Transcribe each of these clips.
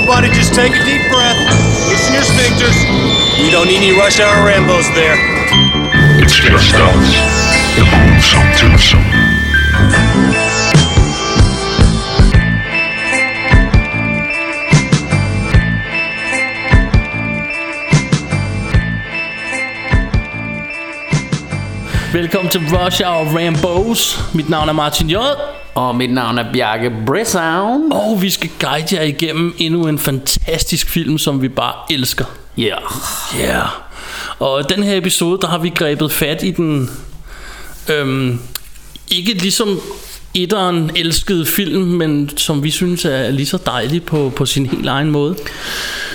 everybody just take a deep breath. Loosen your sphincters. We don't need any rush hour Rambos there. It's just us, the Boomsome Twosome. Velkommen til Rush Hour Rambos. Mit navn er Martin J. Og mit navn er Bjarke Bressown. Og vi skal guide jer igennem endnu en fantastisk film, som vi bare elsker. Ja. Yeah. Ja. Yeah. Og den her episode, der har vi grebet fat i den... Øhm, ikke ligesom etteren elskede film, men som vi synes er lige så dejlig på, på sin helt egen måde.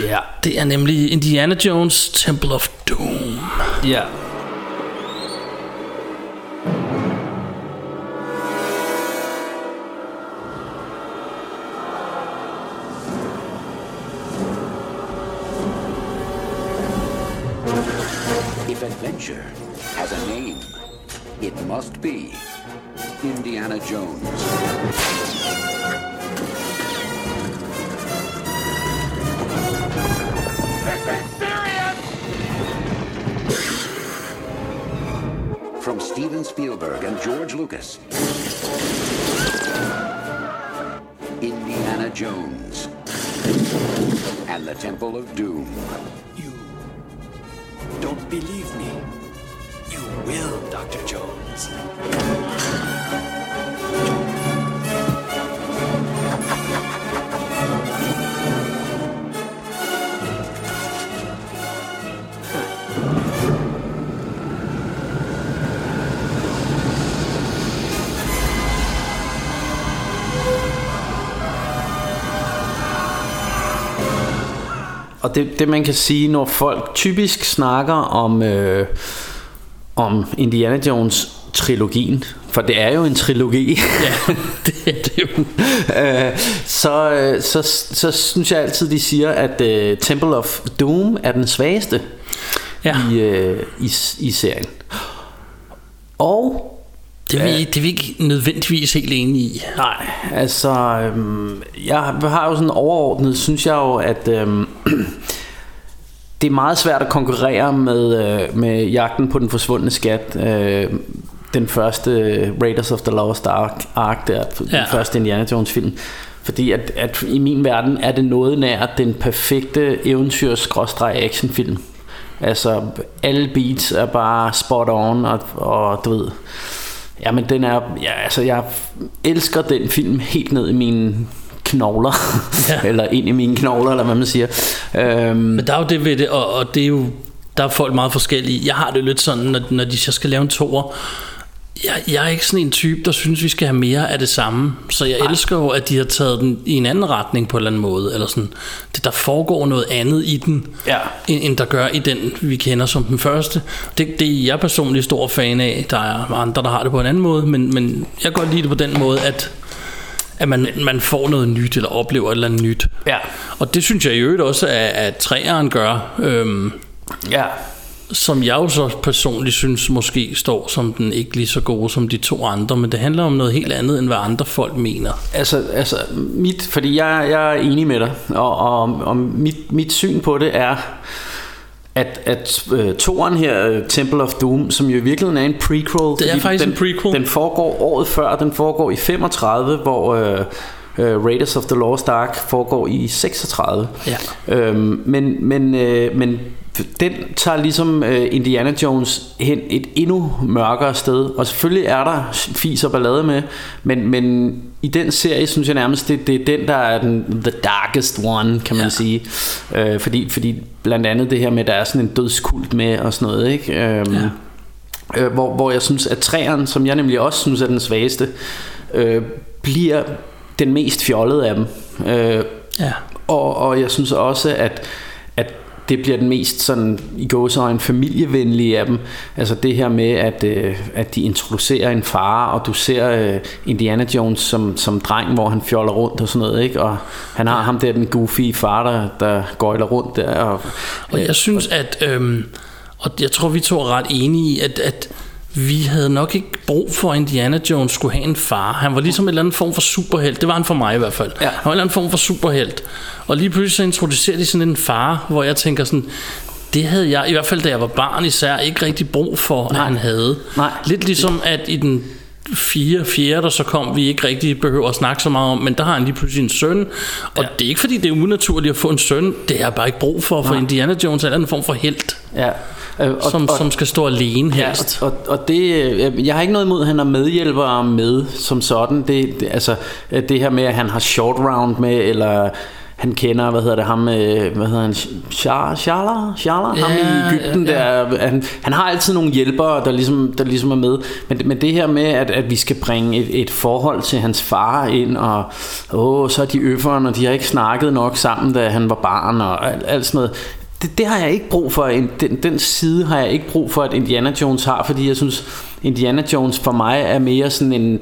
Ja. Det er nemlig Indiana Jones Temple of Doom. Ja. If Og det, det man kan sige, når folk typisk snakker om, øh, om Indiana Jones trilogien, for det er jo en trilogi, Ja, det er det jo. øh, så, øh, så, så synes jeg altid, de siger, at øh, Temple of Doom er den svageste Ja. i, øh, i, i serien. Og Det er, vi, det er vi ikke nødvendigvis helt enige i. Nej, altså øhm, jeg har jo sådan overordnet, synes jeg jo, at øhm, det er meget svært at konkurrere med, øh, med jagten på den forsvundne skat. Øh, den første Raiders of the Lost Ark, Ark der, den Ja. første Indiana Jones film. Fordi at, at i min verden er det noget nær den perfekte eventyrs-actionfilm. Altså alle beats er bare spot on og, og du ved Jamen den er ja, altså jeg elsker den film helt ned i mine knogler Ja. eller ind i mine knogler eller hvad man siger. Øhm, Men der er jo det ved det, og, og det er jo, der er folk meget forskellige. Jeg har det lidt sådan, når, når de så skal lave en toer, jeg, jeg er ikke sådan en type, der synes, vi skal have mere af det samme. Så jeg elsker jo, at de har taget den i en anden retning på en eller anden måde. Eller sådan, det, der foregår noget andet i den, Ja. end, end der gør i den, vi kender som den første. Det, det er jeg personligt stor fan af. Der er andre, der har det på en anden måde, men, men jeg kan godt lide det på den måde, at at man, man får noget nyt, eller oplever et eller andet nyt. Ja. Og det synes jeg i øvrigt også, at, at træeren gør, øhm, ja. Som jeg jo så personligt synes måske står som den ikke lige så gode som de to andre, men det handler om noget helt andet, end hvad andre folk mener. Altså, altså mit, fordi jeg, jeg er enig med dig, og, og, og mit, mit syn på det er, at, at uh, toren her, øh, Temple of Doom, som jo i virkeligheden er en prequel. Det er faktisk den, en prequel. Den foregår året før, den foregår i 35, hvor uh, uh, Raiders of the Lost Ark foregår i 36. Ja. Øhm, men, men, øh, men den tager ligesom øh, Indiana Jones hen et endnu mørkere sted. Og selvfølgelig er der fis og ballade med, men, men i den serie synes jeg nærmest, det, det er den, der er den the darkest one, kan man Ja. sige. Øh, fordi, fordi blandt andet det her med, at der er sådan en dødskult med og sådan noget, ikke? Øhm, Ja. øh, hvor, hvor jeg synes, at træerne, som jeg nemlig også synes er den svageste, øh, bliver den mest fjollede af dem. Øh, Ja. og, og jeg synes også, at det bliver den mest sådan i gåsøjne familievenlige af dem. Altså det her med, at, øh, at de introducerer en far, og du ser øh, Indiana Jones som, som dreng, hvor han fjoller rundt og sådan noget, ikke? Og han har ham der, den goofy far, der, der gøjler rundt der. Og, Og jeg synes, at... Øhm, og jeg tror, vi to er ret enige i, at, at vi havde nok ikke brug for, at Indiana Jones skulle have en far. Han var ligesom en eller anden form for superhelt. Det var han for mig i hvert fald. Ja. Han var en eller anden form for superhelt. Og lige pludselig så introducerer de sådan en far, hvor jeg tænker sådan, det havde jeg, i hvert fald da jeg var barn især, ikke rigtig brug for, Nej. at han havde. Nej. Lidt ligesom at i den fire, fjerde, der så kom, vi ikke rigtig behøver at snakke så meget om, men der har han lige pludselig en søn, og ja. det er ikke fordi, det er unaturligt at få en søn, det har jeg bare ikke brug for, for Nej. Indiana Jones er en form for held, Ja. Øh, og, som, og, som skal stå alene Ja, helst. og, og det, øh, jeg har ikke noget imod, at han har medhjælpere med som sådan. Det, det, altså, øh, det her med, at han har short round med, eller han kender, hvad hedder det, ham, øh, hvad hedder han, Sharla, Sharla, ham Ja, i Ægypten ja, der, han, han har altid nogle hjælpere, der ligesom, der ligesom er med, men, men det her med, at, at vi skal bringe et, et forhold til hans far ind, og åh, så er de øfferen, og de har ikke snakket nok sammen, da han var barn, og alt, alt sådan noget, det, det har jeg ikke brug for. En- Den, den side har jeg ikke brug for, at Indiana Jones har, fordi jeg synes, Indiana Jones for mig er mere sådan en,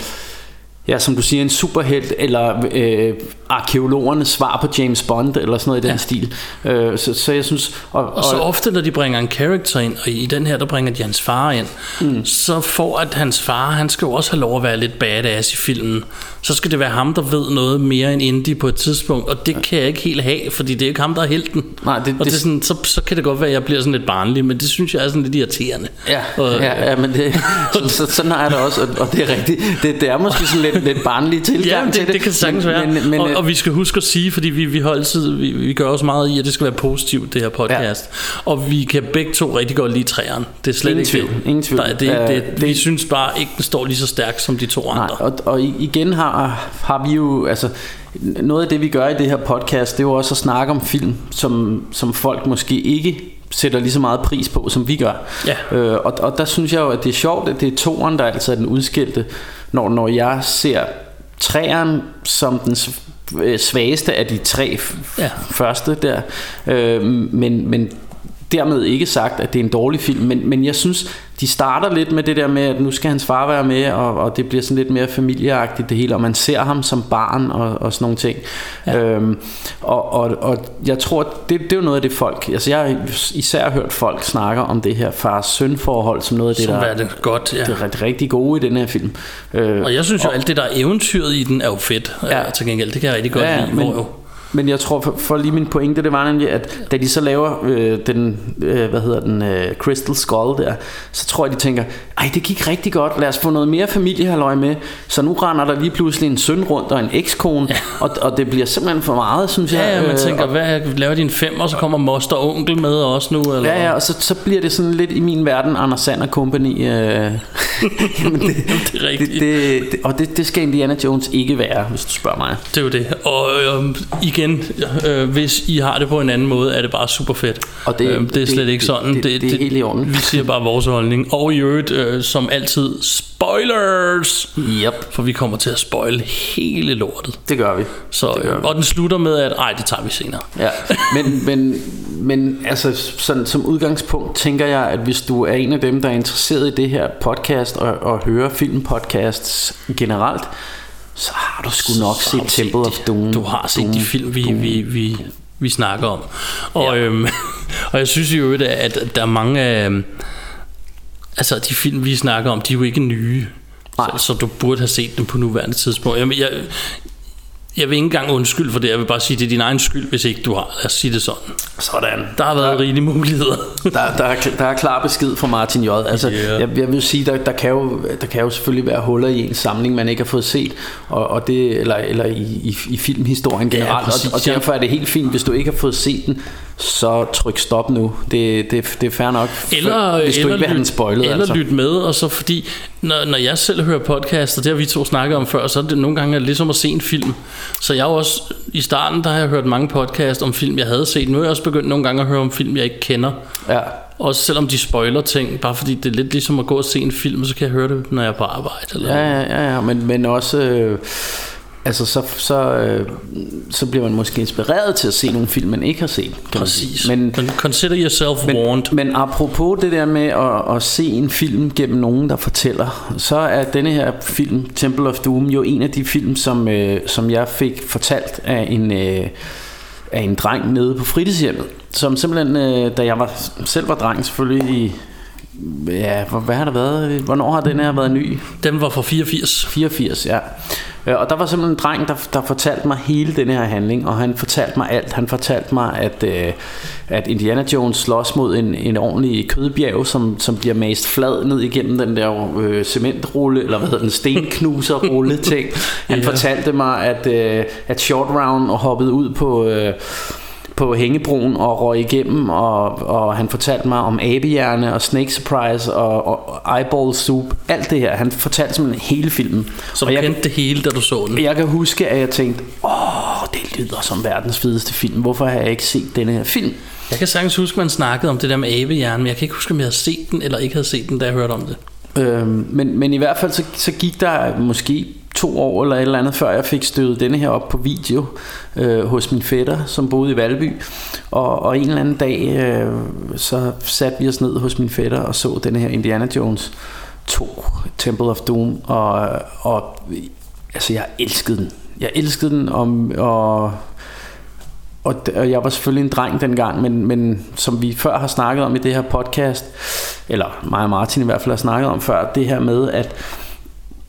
ja, som du siger, en superhelt, eller øh, arkeologernes svar på James Bond, eller sådan noget i den Ja. stil. Øh, så, så jeg synes... Og, Og så ofte, når de bringer en character ind, og i den her, der bringer de hans far ind, mm. så får at hans far, han skal jo også have lov at være lidt badass i filmen. Så skal det være ham, der ved noget mere end Indy på et tidspunkt, og det kan jeg ikke helt have, fordi det er ikke ham, der er helten. Nej, det- og det, det- sådan, så, så kan det godt være, at jeg bliver sådan lidt barnlig, men det synes jeg er sådan lidt irriterende. Ja, og, ja, ja men det, så, så, sådan har jeg det også, og, og det er rigtigt. Det, det er måske sådan lidt, lidt barnlig tilgang Ja, til det, det. det kan sagtens men, være. Men, men, og, og vi skal huske at sige, fordi vi, vi, altid, vi, vi gør også meget i, at det skal være positivt, det her podcast. Ja. Og vi kan begge to rigtig godt lide træerne. Det er slet Ingen ikke tvivl, det. ingen tvivl. Der, er- det, Øh, det, det- vi synes bare ikke, den står lige så stærkt som de to Nej, andre. og, og i- igen har, har vi jo, altså noget af det vi gør i det her podcast, det er jo også at snakke om film, som, som folk måske ikke sætter lige så meget pris på, som vi gør. Ja. Øh, og, og der synes jeg jo, at det er sjovt, at det er toeren, der altid er den udskilte, når, når jeg ser træeren som den øh, svageste af de tre Ja. første der. Øh, men, men dermed ikke sagt, at det er en dårlig film, men, men jeg synes, de starter lidt med det der med, at nu skal hans far være med, og, og det bliver sådan lidt mere familieagtigt det hele, og man ser ham som barn og, og sådan nogle ting. Ja. Øhm, og, og, og jeg tror, det, det er jo noget af det folk, altså jeg har især hørt folk snakke om det her far-søn forhold, som noget af det, Som der er det godt, ja. det er rigtig, rigtig gode i den her film. Øh, Og jeg synes jo, alt det der er eventyret i den er jo fedt. Ja. Ja. til gengæld, det kan jeg rigtig godt Ja, lide. men- Hvor jo, Men jeg tror, for, for lige min pointe, det var nemlig, at da de så laver øh, den, øh, hvad hedder den, øh, Crystal Skull der, så tror jeg, de tænker, ej, det gik rigtig godt, lad os få noget mere familiehalløj med. Så nu render der lige pludselig en søn rundt og en ekskone, ja. og, og det bliver simpelthen for meget, synes jeg. ja, ja, man Øh, tænker, og, hvad, laver de en fem, og så kommer moster og onkel med også nu? Eller? Ja, ja, og så, så bliver det sådan lidt i min verden Anders Sand Company. Øh, jamen det, det er rigtigt. det, det, og det, det skal Indiana Jones ikke være, hvis du spørger mig. Det er jo det. Og øhm, igen, øh, hvis I har det på en anden måde, er det bare super fedt. Og det- øhm, det er det- slet ikke det- sådan. det- det er helt i orden. Vi siger bare vores holdning. Og i øvrigt, øh, som altid, spoilers! Yep. For vi kommer til at spoil hele lortet. Det gør vi. Så, Det gør øh, vi. og den slutter med, at ej, det tager vi senere. Ja, men, men, men altså, sådan, som udgangspunkt tænker jeg, at hvis du er en af dem, der er interesseret i det her podcast og, og hører filmpodcasts generelt, så har du sgu nok set Temple of Doom. Du har set Doom, de film, vi, Doom. vi, vi, vi snakker om. Og, Ja. øhm, og jeg synes jo, at, at der er mange af... øhm, Altså, de film, vi snakker om, de er jo ikke nye. Nej. Så, så du burde have set dem på nuværende tidspunkt. Jamen, jeg, jeg vil ikke engang undskylde for det. Jeg vil bare sige, det er din egen skyld, hvis ikke du har. Lad os sige det sådan. Sådan. Der har været rigelige muligheder. Der, der, er, der er klar besked fra Martin J. Altså, Ja. jeg, jeg vil sige, der, der, kan jo, der kan jo selvfølgelig være huller i en samling, man ikke har fået set, og, og det, eller, eller i, i, i filmhistorien Ja, generelt, præcis, og, og ja. derfor er det helt fint, hvis du ikke har fået set den, så tryk stop nu. Det, det, det er fair nok, Eller, hvis du eller ikke vil have den spoilet. Eller altså. lyt med, og så fordi, når, når jeg selv hører podcaster, det har vi to snakket om før, så er det nogle gange ligesom at se en film. Så jeg jo også, i starten, der har jeg hørt mange podcast om film, jeg havde set. Nu er jeg også begyndt nogle gange at høre om film, jeg ikke kender. Ja. Også selvom de spoiler ting, bare fordi det er lidt ligesom at gå og se en film, så kan jeg høre det, når jeg er på arbejde. Eller Ja, ja, ja, ja, men, men også... Øh, altså, så, så, øh, så bliver man måske inspireret til at se nogle film, man ikke har set. Kan man sige. Præcis. Men, consider yourself Men, warned. men apropos det der med at, at se en film gennem nogen, der fortæller, så er denne her film, Temple of Doom, jo en af de film, som, øh, som jeg fik fortalt af en, øh, af en dreng nede på fritidshjemmet, som simpelthen, øh, da jeg var, selv var dreng selvfølgelig i, ja, hvad har der været? Hvornår har den her været ny? Den var fra 84. 84, ja. Øh, Og der var simpelthen en dreng, der, der fortalte mig hele den her handling, og han fortalte mig alt. Han fortalte mig, at, øh, at Indiana Jones slås mod en, en ordentlig kødbjerg, som, som bliver mast flad ned igennem den der øh, cementrulle, eller hvad hedder den, stenknuserrulle ting. Han Ja. fortalte mig, at, øh, at Short Round hoppede ud på... Øh, på hængebroen og røg igennem, og, og han fortalte mig om abehjerne og Snake Surprise og, og Eyeball Soup. Alt det her. Han fortalte simpelthen hele filmen. Så og du jeg, kendte det hele, da du så den. jeg kan huske, at jeg tænkte, åh, det lyder som verdens fedeste film. Hvorfor har jeg ikke set denne her film? Jeg kan sagtens huske, man snakkede om det der med abehjernen, men jeg kan ikke huske, om jeg havde set den, eller ikke havde set den, da jeg hørte om det. Øhm, men, men i hvert fald så, så gik der måske to år eller et eller andet, før jeg fik støvet denne her op på video øh, hos min fætter, som boede i Valby. Og, og en eller anden dag, øh, så satte vi os ned hos min fætter og så denne her Indiana Jones 2, Temple of Doom. Og, og altså, jeg elskede den. Jeg elskede den, og, og og, og jeg var selvfølgelig en dreng dengang, men, men som vi før har snakket om i det her podcast, eller mig og Martin i hvert fald har snakket om før, det her med, at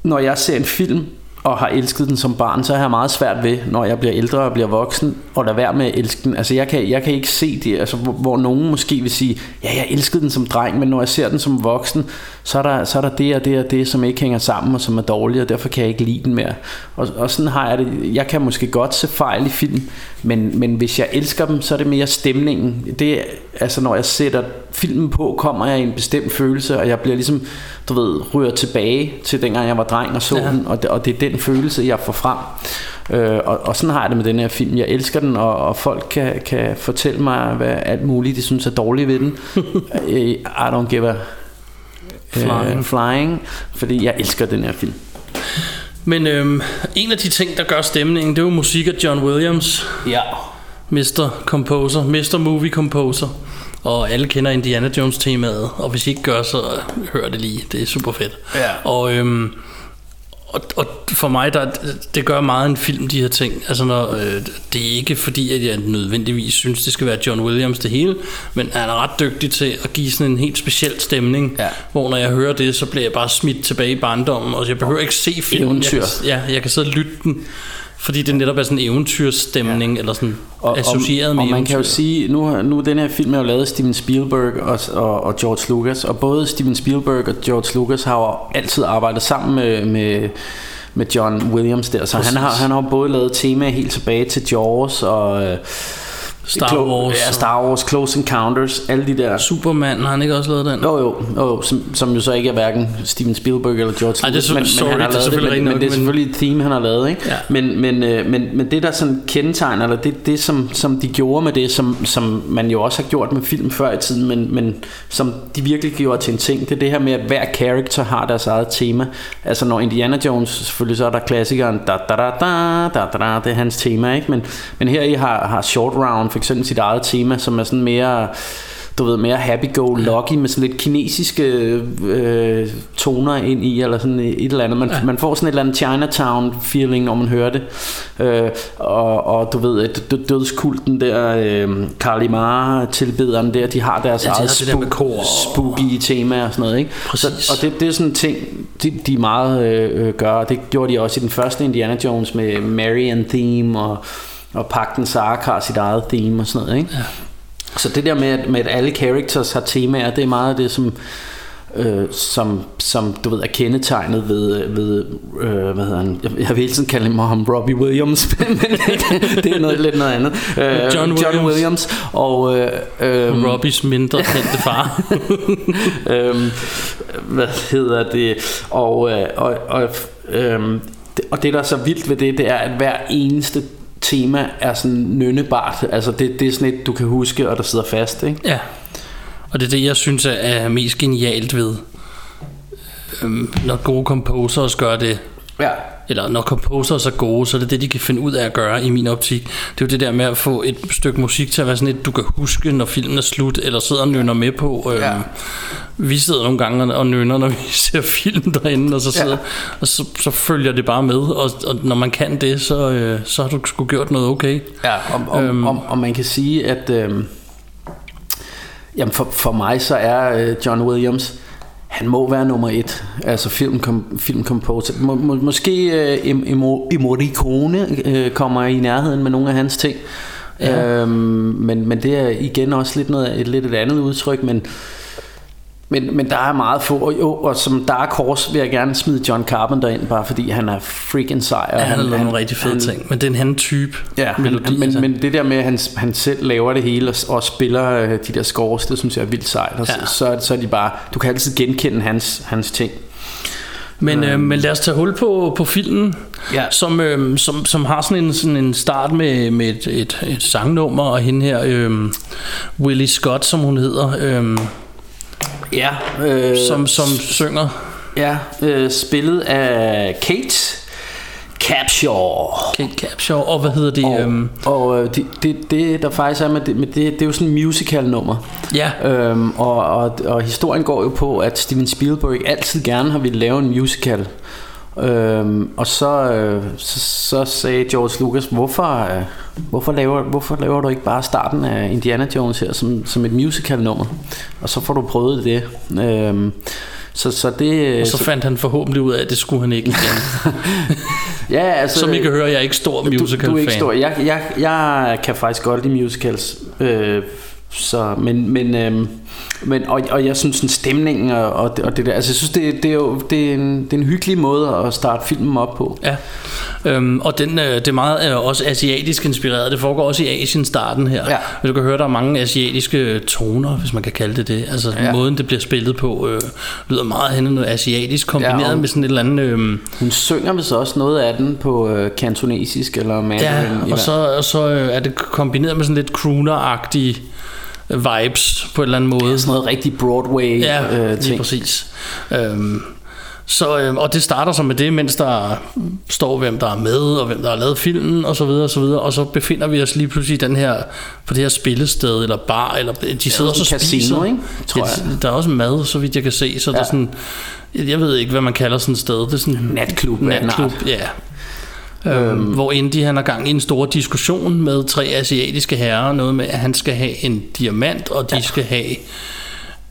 når jeg ser en film, og har elsket den som barn, så har jeg meget svært ved, når jeg bliver ældre og bliver voksen, og lade være med at elske den. Altså jeg kan, jeg kan ikke se det, altså, hvor, hvor nogen måske vil sige, ja, jeg elskede den som dreng, men når jeg ser den som voksen, så er der, så er der det og det og det, som ikke hænger sammen, og som er dårligt, og derfor kan jeg ikke lide den mere. Og, og sådan har jeg det. Jeg kan måske godt se fejl i film, men, men hvis jeg elsker dem, så er det mere stemningen. Det, altså når jeg sætter filmen på, kommer jeg i en bestemt følelse, og jeg bliver ligesom, du ved, ryger tilbage til dengang jeg var dreng og så Ja. den, og det, og det er den følelse, jeg får frem. Øh, og, og sådan har jeg det med den her film. Jeg elsker den, og, og folk kan, kan fortælle mig hvad, alt muligt, de synes er dårligt ved den. Øh, I don't give a Flying. Øh, flying, fordi jeg elsker den her film. Men øhm, en af de ting, der gør stemningen, det er jo musik af John Williams, Ja. Mr. Composer, Mr. Movie Composer. Og alle kender Indiana Jones temaet, og hvis I ikke gør, så hør det lige. Det er super fedt. Ja. Og, øhm, og, og for mig, der, det gør meget en film, de her ting. Altså, når, øh, det er ikke fordi, at jeg nødvendigvis synes, det skal være John Williams det hele, men han er ret dygtig til at give sådan en helt speciel stemning, Ja. hvor når jeg hører det, så bliver jeg bare smidt tilbage i barndommen, og jeg behøver ikke se filmen. Eventyr. Jeg ja, jeg kan sidde og lytte den, fordi det netop er sådan en eventyrstemning, ja. eller sådan Og, associeret og, med og man kan jo eventyr. sige, nu, nu den her film er jo lavet af Steven Spielberg og, og, og George Lucas, og både Steven Spielberg og George Lucas har jo altid arbejdet sammen med, med, med John Williams der, så han har, han har både lavet tema helt tilbage til Jaws og øh, Star Wars ja, Star Wars, Close Encounters, alle de der Superman, har han ikke også lavet den? Jo, jo, jo, som, som jo så ikke er hverken Steven Spielberg eller George Ej, det er Lucas, så- men, sorry, men han har det er det, men, men det er selvfølgelig et theme, han har lavet, ikke? Ja. Men, men, øh, men, men det der sådan kendetegner, eller det, det som, som de gjorde med det, som, som man jo også har gjort med film før i tiden, men, men som de virkelig gjorde til en ting, det er det her med, at hver character har deres eget tema. Altså når Indiana Jones, selvfølgelig så er der klassikeren, da da da da da da, da det er hans tema, ikke? Men, men her i har, har Short Round for eksempel sit eget tema, som er sådan mere du ved, mere happy-go-lucky med sådan lidt kinesiske øh, toner ind i, eller sådan et eller andet. Man, ja. man får sådan et eller andet Chinatown-feeling, når man hører det. Øh, og, og du ved, at dø- dødskulten der, øh, Kalimar tilbederen der, de har deres Ja, de eget har det der med kor og- spooky tema og sådan noget, ikke? Præcis. Så, og det, det er sådan en ting, de, de meget øh, øh, gør, og det gjorde de også i den første Indiana Jones med Marian theme, og, og Pagten Sark har sit eget theme og sådan noget, ikke? Ja. Så det der med, at, med, at alle characters har temaer, det er meget af det, som, øh, som, som du ved, er kendetegnet ved, ved øh, hvad hedder han, jeg, jeg vil hele tiden kalde ham Robbie Williams, men det er noget, lidt noget andet. Øh, John John Williams. Williams og øh, øh, Robbies mindre kendte far. øhm, hvad hedder det og, øh, og, og, det, og det der er så vildt ved det det er at hver eneste tema er sådan nønnebart altså det, det er sådan et du kan huske og der sidder fast ikke? ja. Og det er det, jeg synes er- mest genialt ved, øhm, når gode composers gør det. ja Eller når composers er gode, så er det det, de kan finde ud af at gøre i min optik. Det er jo det der med at få et stykke musik til at være sådan et, du kan huske, når filmen er slut, eller sidder og nynner med på. Øhm, Ja. Vi sidder nogle gange og nynner, når vi ser film derinde, og så, sidder, Ja. og så, så følger det bare med. Og, og når man kan det, så, øh, så har du sgu gjort noget okay. Ja, og, og, Øhm. og, og man kan sige, at... Øhm, Jamen for, for mig så er øh, John Williams, han må være nummer et, altså film, film composer. Må, må, måske øh, Morricone øh, kommer i nærheden med nogle af hans ting. Ja. Øhm, men, men det er igen også lidt, noget, et, lidt et andet udtryk, men, men, men der er meget få, og, jo, og som Dark Horse vil jeg gerne smide John Carpenter ind, bare fordi han er freaking sej. Og Ja, han har lavet nogle rigtig fede han, ting, men det er en anden type Ja, melodi. men, men, altså. men det der med, at han, han selv laver det hele og, og spiller øh, de der scores, det synes jeg er vildt sejt. Og Ja. så, så, så er de bare, du kan altid genkende hans, hans ting. Men, øh, men lad os tage hul på, på filmen, Ja. som, øh, som, som har sådan en, sådan en start med, med et, et, et sangnummer, og hende her, øh, Willie Scott, som hun hedder, øh, Ja, øh, som, som synger. ja øh, spillet af Kate Capshaw. Kate Capshaw, og hvad hedder det? Og, Øh, og øh, det, det, det, der faktisk er med det, med det, det er jo sådan en musical nummer. ja, Øhm, og, og, og historien går jo på, at Steven Spielberg altid gerne har ville lave en musical. Øhm, og så, øh, så, så sagde George Lucas, hvorfor, øh, hvorfor, laver, hvorfor laver du ikke bare starten af Indiana Jones her som, som et musical nummer? Og så får du prøvet det. Øhm, så, så det og så fandt han forhåbentlig ud af, at det skulle han ikke igen. ja, altså, Som I kan høre, jeg er ikke stor musical-fan. du, du er ikke stor. Jeg, jeg, jeg kan faktisk godt lide musicals. Øh, så, men, men, øh, men og, og jeg synes sådan stemningen og, og, det, og det der, altså jeg synes det, det er jo det er, en, det er en hyggelig måde at starte filmen op på. Ja, øhm, og den, øh, det er meget øh, også asiatisk inspireret. Det foregår også i Asien starten her. Ja. Og du kan høre, der er mange asiatiske toner, hvis man kan kalde det det. Altså Ja. måden, det bliver spillet på, øh, lyder meget hen noget asiatisk, kombineret Ja, med sådan et eller andet... Øh, Hun synger vist også noget af den på øh, kantonesisk eller mandarin. ja, og så, og så øh, er det kombineret med sådan lidt crooner-agtige vibes på en eller anden måde. sådan noget rigtig Broadway Ja, øh, lige ting. præcis. Øhm, så, øhm, og det starter så med det, mens der står, hvem der er med, og hvem der har lavet filmen, og så videre, og så videre. Og så befinder vi os lige pludselig i den her, på det her spillested, eller bar, eller de sidder og så en casino, spiser. ikke? Tror ja, der er også mad, så vidt jeg kan se. Så ja. der er sådan, jeg ved ikke, hvad man kalder sådan et sted. Det er sådan Natklub natklub, ja. Øhm, hvor Indy han har gang i en stor diskussion med tre asiatiske herrer, noget med at han skal have en diamant, og de ja. skal have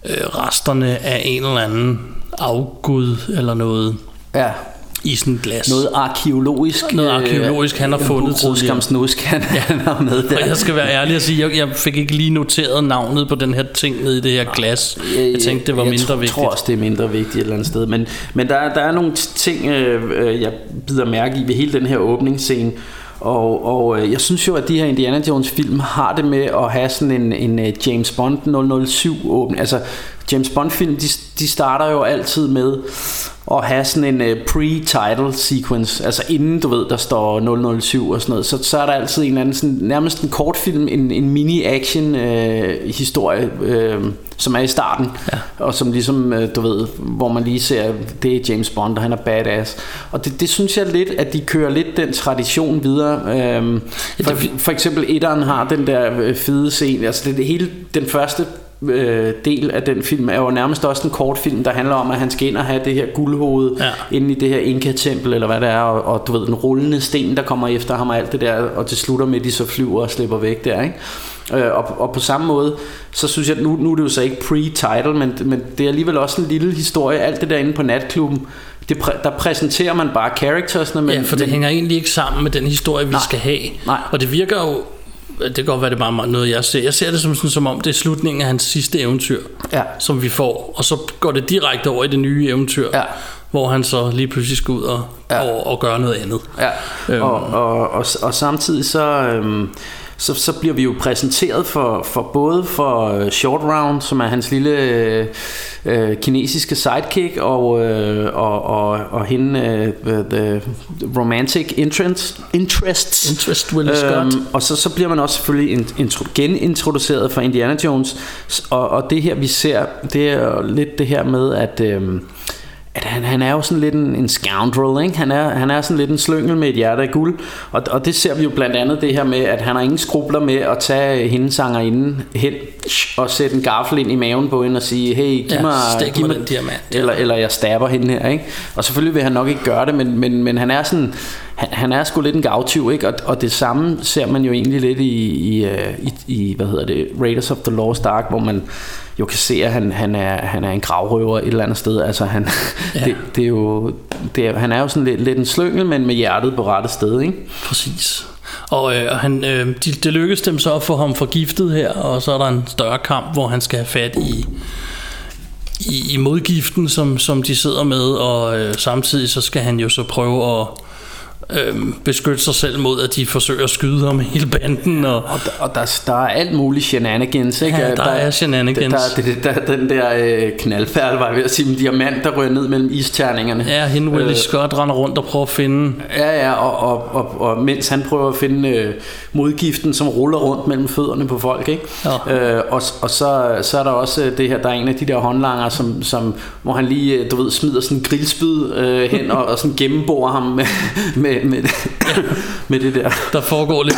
øh, resterne af en eller anden afgud eller noget. Ja, i sådan et glas. noget arkeologisk. Noget arkeologisk, han har fundet tidligere. Ruskamsnusk, han, han har med der. Og jeg skal være ærlig og sige, jeg, jeg fik ikke lige noteret navnet på den her ting nede i det her glas. Jeg tænkte, det var jeg mindre tror, vigtigt. Jeg tror også, det er mindre vigtigt et eller andet sted. Men, men der, er- der er nogle ting, øh, øh, jeg bider mærke i ved hele den her åbningsscene. Og, og øh, jeg synes jo, at de her Indiana Jones film har det med at have sådan en, en øh, James Bond 007 åbning. Altså James Bond film, de, de starter jo altid med at have sådan en uh, pre-title sequence, altså inden du ved, der står 007 og sådan noget, så, så er der altid en eller anden, sådan, nærmest en kortfilm, en, en mini-action øh, historie, øh, som er i starten, ja. og som ligesom, øh, du ved, hvor man lige ser, det er James Bond, og han er badass. Og det, det synes jeg lidt, at de kører lidt den tradition videre. Øh, for, for eksempel etteren har den der øh, fede scene, altså det, det hele, den første øh, del af den film er jo nærmest også en kortfilm, der handler om, at han skal ind og have det her guldhoved Ja. inde i det her Inka-tempel, eller hvad det er, og, og du ved, den rullende sten, der kommer efter ham og alt det der, og det slutter med, at de så flyver og slipper væk der, ikke? Øh, og, og på samme måde, så synes jeg, nu, nu er det jo så ikke pre-title, men, men det er alligevel også en lille historie, alt det der inde på natklubben, det præ, der præsenterer man bare charactersne, men, Ja, for det men, hænger egentlig ikke sammen med den historie, vi Nej. skal have. Nej. Og det virker jo, det kan godt være, det er bare noget, jeg ser. Jeg ser det som, sådan, som om, det er slutningen af hans sidste eventyr, Ja. som vi får. Og så går det direkte over i det nye eventyr, Ja. hvor han så lige pludselig skal ud og, Ja. og, og gøre noget andet. Ja, Øhm. og, og, og, og samtidig så, øhm, så, så bliver vi jo præsenteret for, for både for øh, Short Round, som er hans lille øh, øh, kinesiske sidekick, og, øh, og, og, og hende, øh, the romantic interest, interests. Interest Willie Scott. Øhm, og så, så bliver man også selvfølgelig in- intro, genintroduceret for Indiana Jones, og, og det her vi ser, det er lidt det her med, at... Øhm, at han, han er jo sådan lidt en, en scoundrel, ikke? Han er, han er sådan lidt en slyngel med et hjerte af guld, og, og det ser vi jo blandt andet det her med, at han har ingen skrubler med at tage hendes sangerinden hen og sætte en gaffel ind i maven på hende og sige, hey, giv Ja, mig, giv mig mig den diamant, eller, eller jeg stabber hende her, ikke? Og selvfølgelig vil han nok ikke gøre det, men, men, men han er sådan, han, han er sgu lidt en gavtyv, ikke? Og, og det samme ser man jo egentlig lidt i, i, øh, i, i, hvad hedder det, Raiders of the Lost Ark, hvor man jo kan se, at han, han, er, han er en gravrøver et eller andet sted. Altså han, ja. det, det er jo, det er, han er jo sådan lidt, lidt en slyngel, men med hjertet på rette sted, ikke? Præcis. Og øh, han, øh, de, det dem så at få ham forgiftet her, og så er der en større kamp, hvor han skal have fat i, i, i modgiften, som, som de sidder med, og øh, samtidig så skal han jo så prøve at øh, beskytte sig selv mod, at de forsøger at skyde ham hele banden. Og, Og, der, og der, der er alt muligt shenanigans, ikke? Ja, der er shenanigans. Der, der, der, der, den der øh, knaldfærd, var jeg ved at sige, en diamant, der rører ned mellem isterningerne. ja, hende Willie Øh, Scott render rundt og prøver at finde... Ja, ja, og, og, og, og mens han prøver at finde øh, modgiften, som ruller rundt mellem fødderne på folk, ikke? Ja. Øh, og og så, så er der også øh, det her, der er en af de der håndlanger, som, som, hvor han lige, øh, du ved, smider sådan en grillspyd øh, hen og, og sådan gennembor ham med, med, med, med det der. Der foregår lidt...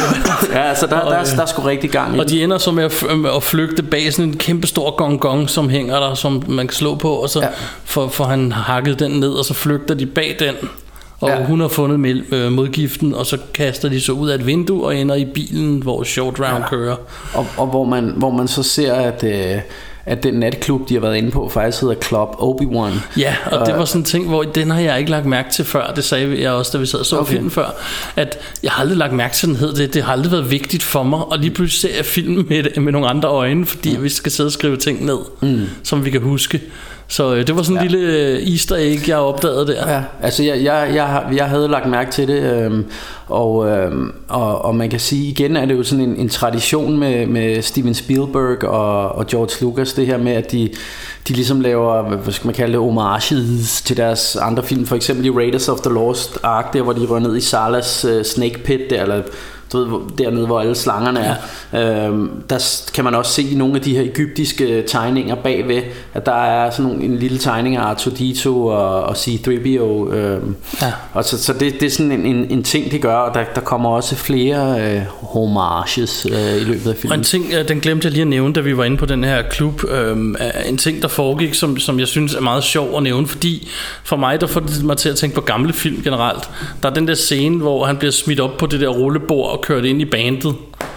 Ja, altså der, der, der, der er sgu rigtig gang i Og de ender så med at, med at flygte bag sådan en kæmpe stor gong gong, som hænger der, som man kan slå på, og så Ja. får, får han hakket den ned, og så flygter de bag den. Og ja. hun har fundet med, øh, modgiften, og så kaster de så ud af et vindue og ender i bilen, hvor Short Round ja. kører. Og, og hvor, man, hvor man så ser, at, øh, at den natklub, de har været inde på, faktisk hedder Club Obi-Wan. Ja, og det var sådan en ting, hvor den har jeg ikke lagt mærke til før. Det sagde jeg også, da vi sad og så Okay. okay. filmen før. At jeg har aldrig lagt mærke til, den hed det. Det har aldrig været vigtigt for mig. Og lige pludselig ser jeg filmen med, med nogle andre øjne, fordi mm. vi skal sidde og skrive ting ned, mm. som vi kan huske. Så øh, det var sådan en Ja. lille øh, easter egg, jeg opdagede der. Ja, altså jeg, jeg, jeg, har- jeg havde lagt mærke til det, øhm, og, øhm, og, og man kan sige, igen er det jo sådan en, en tradition med, med Steven Spielberg og, og George Lucas, det her med, at de, de ligesom laver, hvad skal man kalde det, homages til deres andre film, for eksempel i Raiders of the Lost Ark, der hvor de rører ned i Salas uh, Snake Pit, der, eller du ved, dernede hvor alle slangerne er, ja. øhm, der kan man også se nogle af de her egyptiske tegninger bagved, at der er sådan nogle, en lille tegning af Artudito og, og C-3PO. Øhm, Ja. og så, så det, det er sådan en, en, en ting, de gør, og der, der kommer også flere øh, homages øh, i løbet af Og en filmen. ting, øh, den glemte jeg lige at nævne, da vi var inde på den her klub. Er en ting, der foregik, som, som jeg synes er meget sjov at nævne, fordi for mig, der får det mig til at tænke på gamle film generelt. Der er den der scene, hvor han bliver smidt op på det der rullebord og kørt ind i bandet.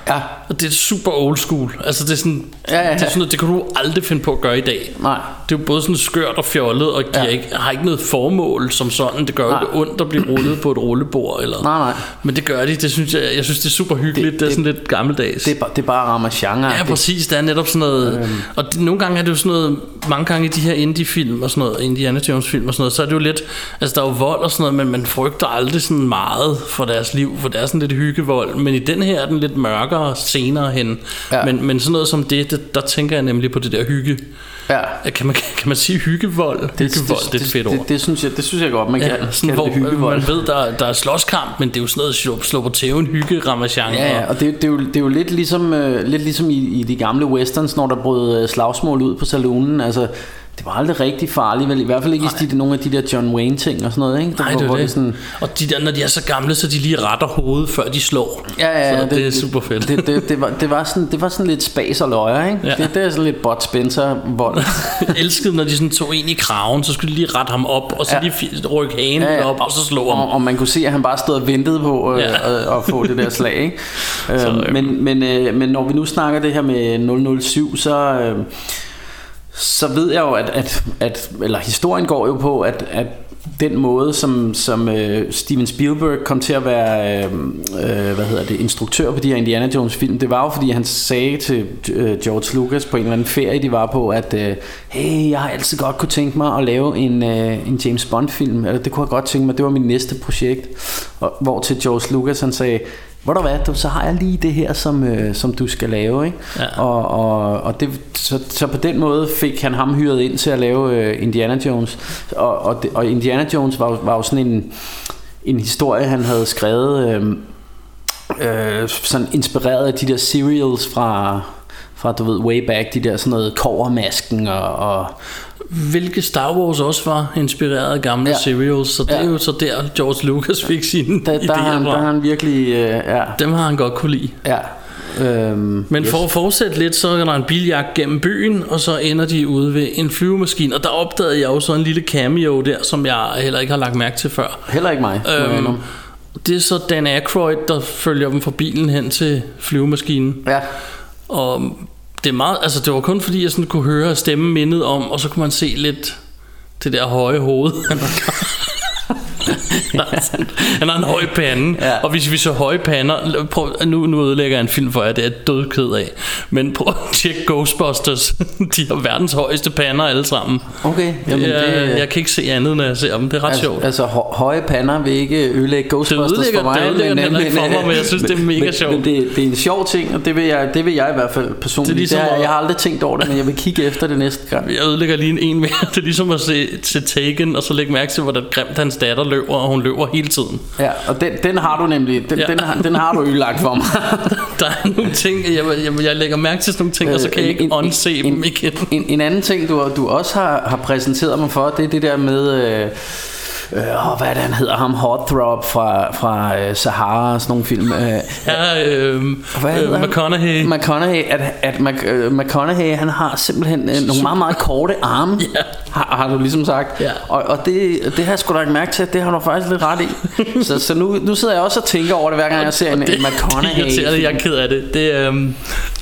Ja, Og det er super old school. Altså det er sådan, Ja, ja, ja. Det, er sådan noget, det kan du aldrig finde på at gøre i dag. nej. Det er jo både sådan skørt og fjollet, og giver Ja. ikke, har ikke noget formål som sådan. Det gør Nej. ikke ondt at blive rullet på et rullebord. Eller, Nej, nej. Men det gør de. Det synes jeg, jeg synes, det er super hyggeligt. Det, Det- det, er det- sådan lidt gammeldags. Det det er bare rammer genre. Ja, præcis. Det er netop sådan noget... Øhm. Og det, nogle gange er det jo sådan noget... Mange gange i de her indie-film og sådan noget, Indiana Jones-film og sådan noget, så er det jo lidt... Altså, der er jo vold og sådan noget, men man frygter aldrig sådan meget for deres liv, for det er sådan lidt hyggevold. Men i den her er den lidt mørkere senere hen. Ja. Men, men sådan noget som det, det, der tænker jeg nemlig på det der hygge. Ja. Kan man, kan man sige hyggevold? Det, hyggevold, det, det er et fedt ord. Det, det, synes jeg, det synes jeg godt, man kan. Ja, sådan, kalde hvor det hyggevold. man ved, der, der er slåskamp, men det er jo sådan noget slå, slå på tæven hygge ramachan. Ja, ja, og det, det, er jo, det er jo lidt ligesom, øh, lidt ligesom i, i de gamle westerns, når der brød øh, slagsmål ud på salonen. Altså, det var aldrig rigtig farligt, vel? i hvert fald ikke i de, nogle af de der John Wayne ting og sådan noget. Ikke? Der, Nej, det er hvor det. sådan, Og de der, når de er så gamle, så de lige retter hovedet, før de slår. ja, ja, så det, det er super fedt. Det, det, det, var, det, var sådan, det var sådan lidt spas og løjer, ikke? Ja. Det, det er sådan lidt Bud Spencer-vold. elskede, når de sådan tog en i kraven, så skulle de lige rette ham op, og så Ja. lige rykke hagen ja, ja. op, og så slå ham. Og, og man kunne se, at han bare stod og ventede på øh, Ja. at, at få det der slag. Ikke? Så, øhm. men, men, øh, men når vi nu snakker det her med 007, så, øh, så ved jeg jo, at, at, at eller historien går jo på, at, at den måde, som, som øh, Steven Spielberg kom til at være øh, øh, hvad hedder det, instruktør på de her Indiana Jones film, det var jo fordi han sagde til øh, George Lucas på en eller anden ferie, de var på, at øh, hey, jeg har altid godt kunne tænke mig at lave en, øh, en James Bond film, eller altså, det kunne jeg godt tænke mig, det var mit næste projekt, og, hvor til George Lucas han sagde, hvor du hvad, du, så har jeg lige det her, som, øh, som du skal lave, ikke? Ja. Og, og, og det, så, så på den måde fik han ham hyret ind til at lave øh, Indiana Jones. Og, og, det, og Indiana Jones var, var jo sådan en, en historie, han havde skrevet, øh, øh, sådan inspireret af de der serials fra, fra du ved, way back, de der sådan noget kovermasken og, og hvilke Star Wars også var inspireret af gamle Ja. serials, så det Ja. er jo så der George Lucas fik sine Der, der, har han, idéer der har fra. han virkelig... Øh, ja, Dem har han godt kunne lide. ja. Øhm, Men yes. for at fortsætte lidt, så er der en biljagt gennem byen, og så ender de ude ved en flyvemaskine. Og der opdagede jeg jo så en lille cameo der, som jeg heller ikke har lagt mærke til før. Heller ikke mig. Øhm, det er så Dan Aykroyd, der følger dem fra bilen hen til flyvemaskinen. Ja. Og det er meget, altså det var kun fordi, jeg sådan kunne høre stemmen mindet om, og så kunne man se lidt det der høje hoved. Han har- en høj pande, Ja. og hvis vi så høje pander, prøv, nu, nu ødelægger jeg en film for jer, det er jeg død ked af. Men prøv at tjekke Ghostbusters, de har verdens højeste pander alle sammen. Okay, jamen jeg, det, jeg kan ikke se andet, når jeg ser dem, det er ret altså, sjovt. altså hø- høje pander vil ikke ødelægge Ghostbusters ødelægger- for mig. det ødelægger den heller ikke for mig, men jeg synes, det er mega men, sjovt. Men det, det er en sjov ting, og det vil jeg, det vil jeg i hvert fald personligt. Det er ligesom det at- jeg har aldrig tænkt over det, men jeg vil kigge efter det næste gang. Jeg ødelægger lige en, en mere. Det er ligesom at se, se Taken, og så lægge mærke til, hvordan grimt hans datter løber, og hun løber hele tiden. Ja, og den, den har du nemlig, den, ja. Den, har, den har du ødelagt for mig. Der er nogle ting, jeg, jeg, jeg lægger mærke til sådan nogle ting, og så kan jeg ikke unse dem igen. En, en anden ting, du, du også har, har præsenteret mig for, det er det der med... Øh, øh, åh, hvad er det, han hedder? Ham Hotthrob fra, fra øh, Sahara og sådan nogle film. Øh, Ja, øh, Hvad øh, han? McConaughey. McConaughey, at, at Mac, øh, McConaughey, han har simpelthen øh, nogle meget, meget korte arme, Ja. har, har du ligesom sagt. Ja. Og, og det, det har jeg sgu da ikke mærke til, at det har du faktisk lidt ret i. så så nu, nu sidder jeg også og tænker over det, hver gang jeg ser en, en det McConaughey. irriterende, jeg er ked af det. Det er, um,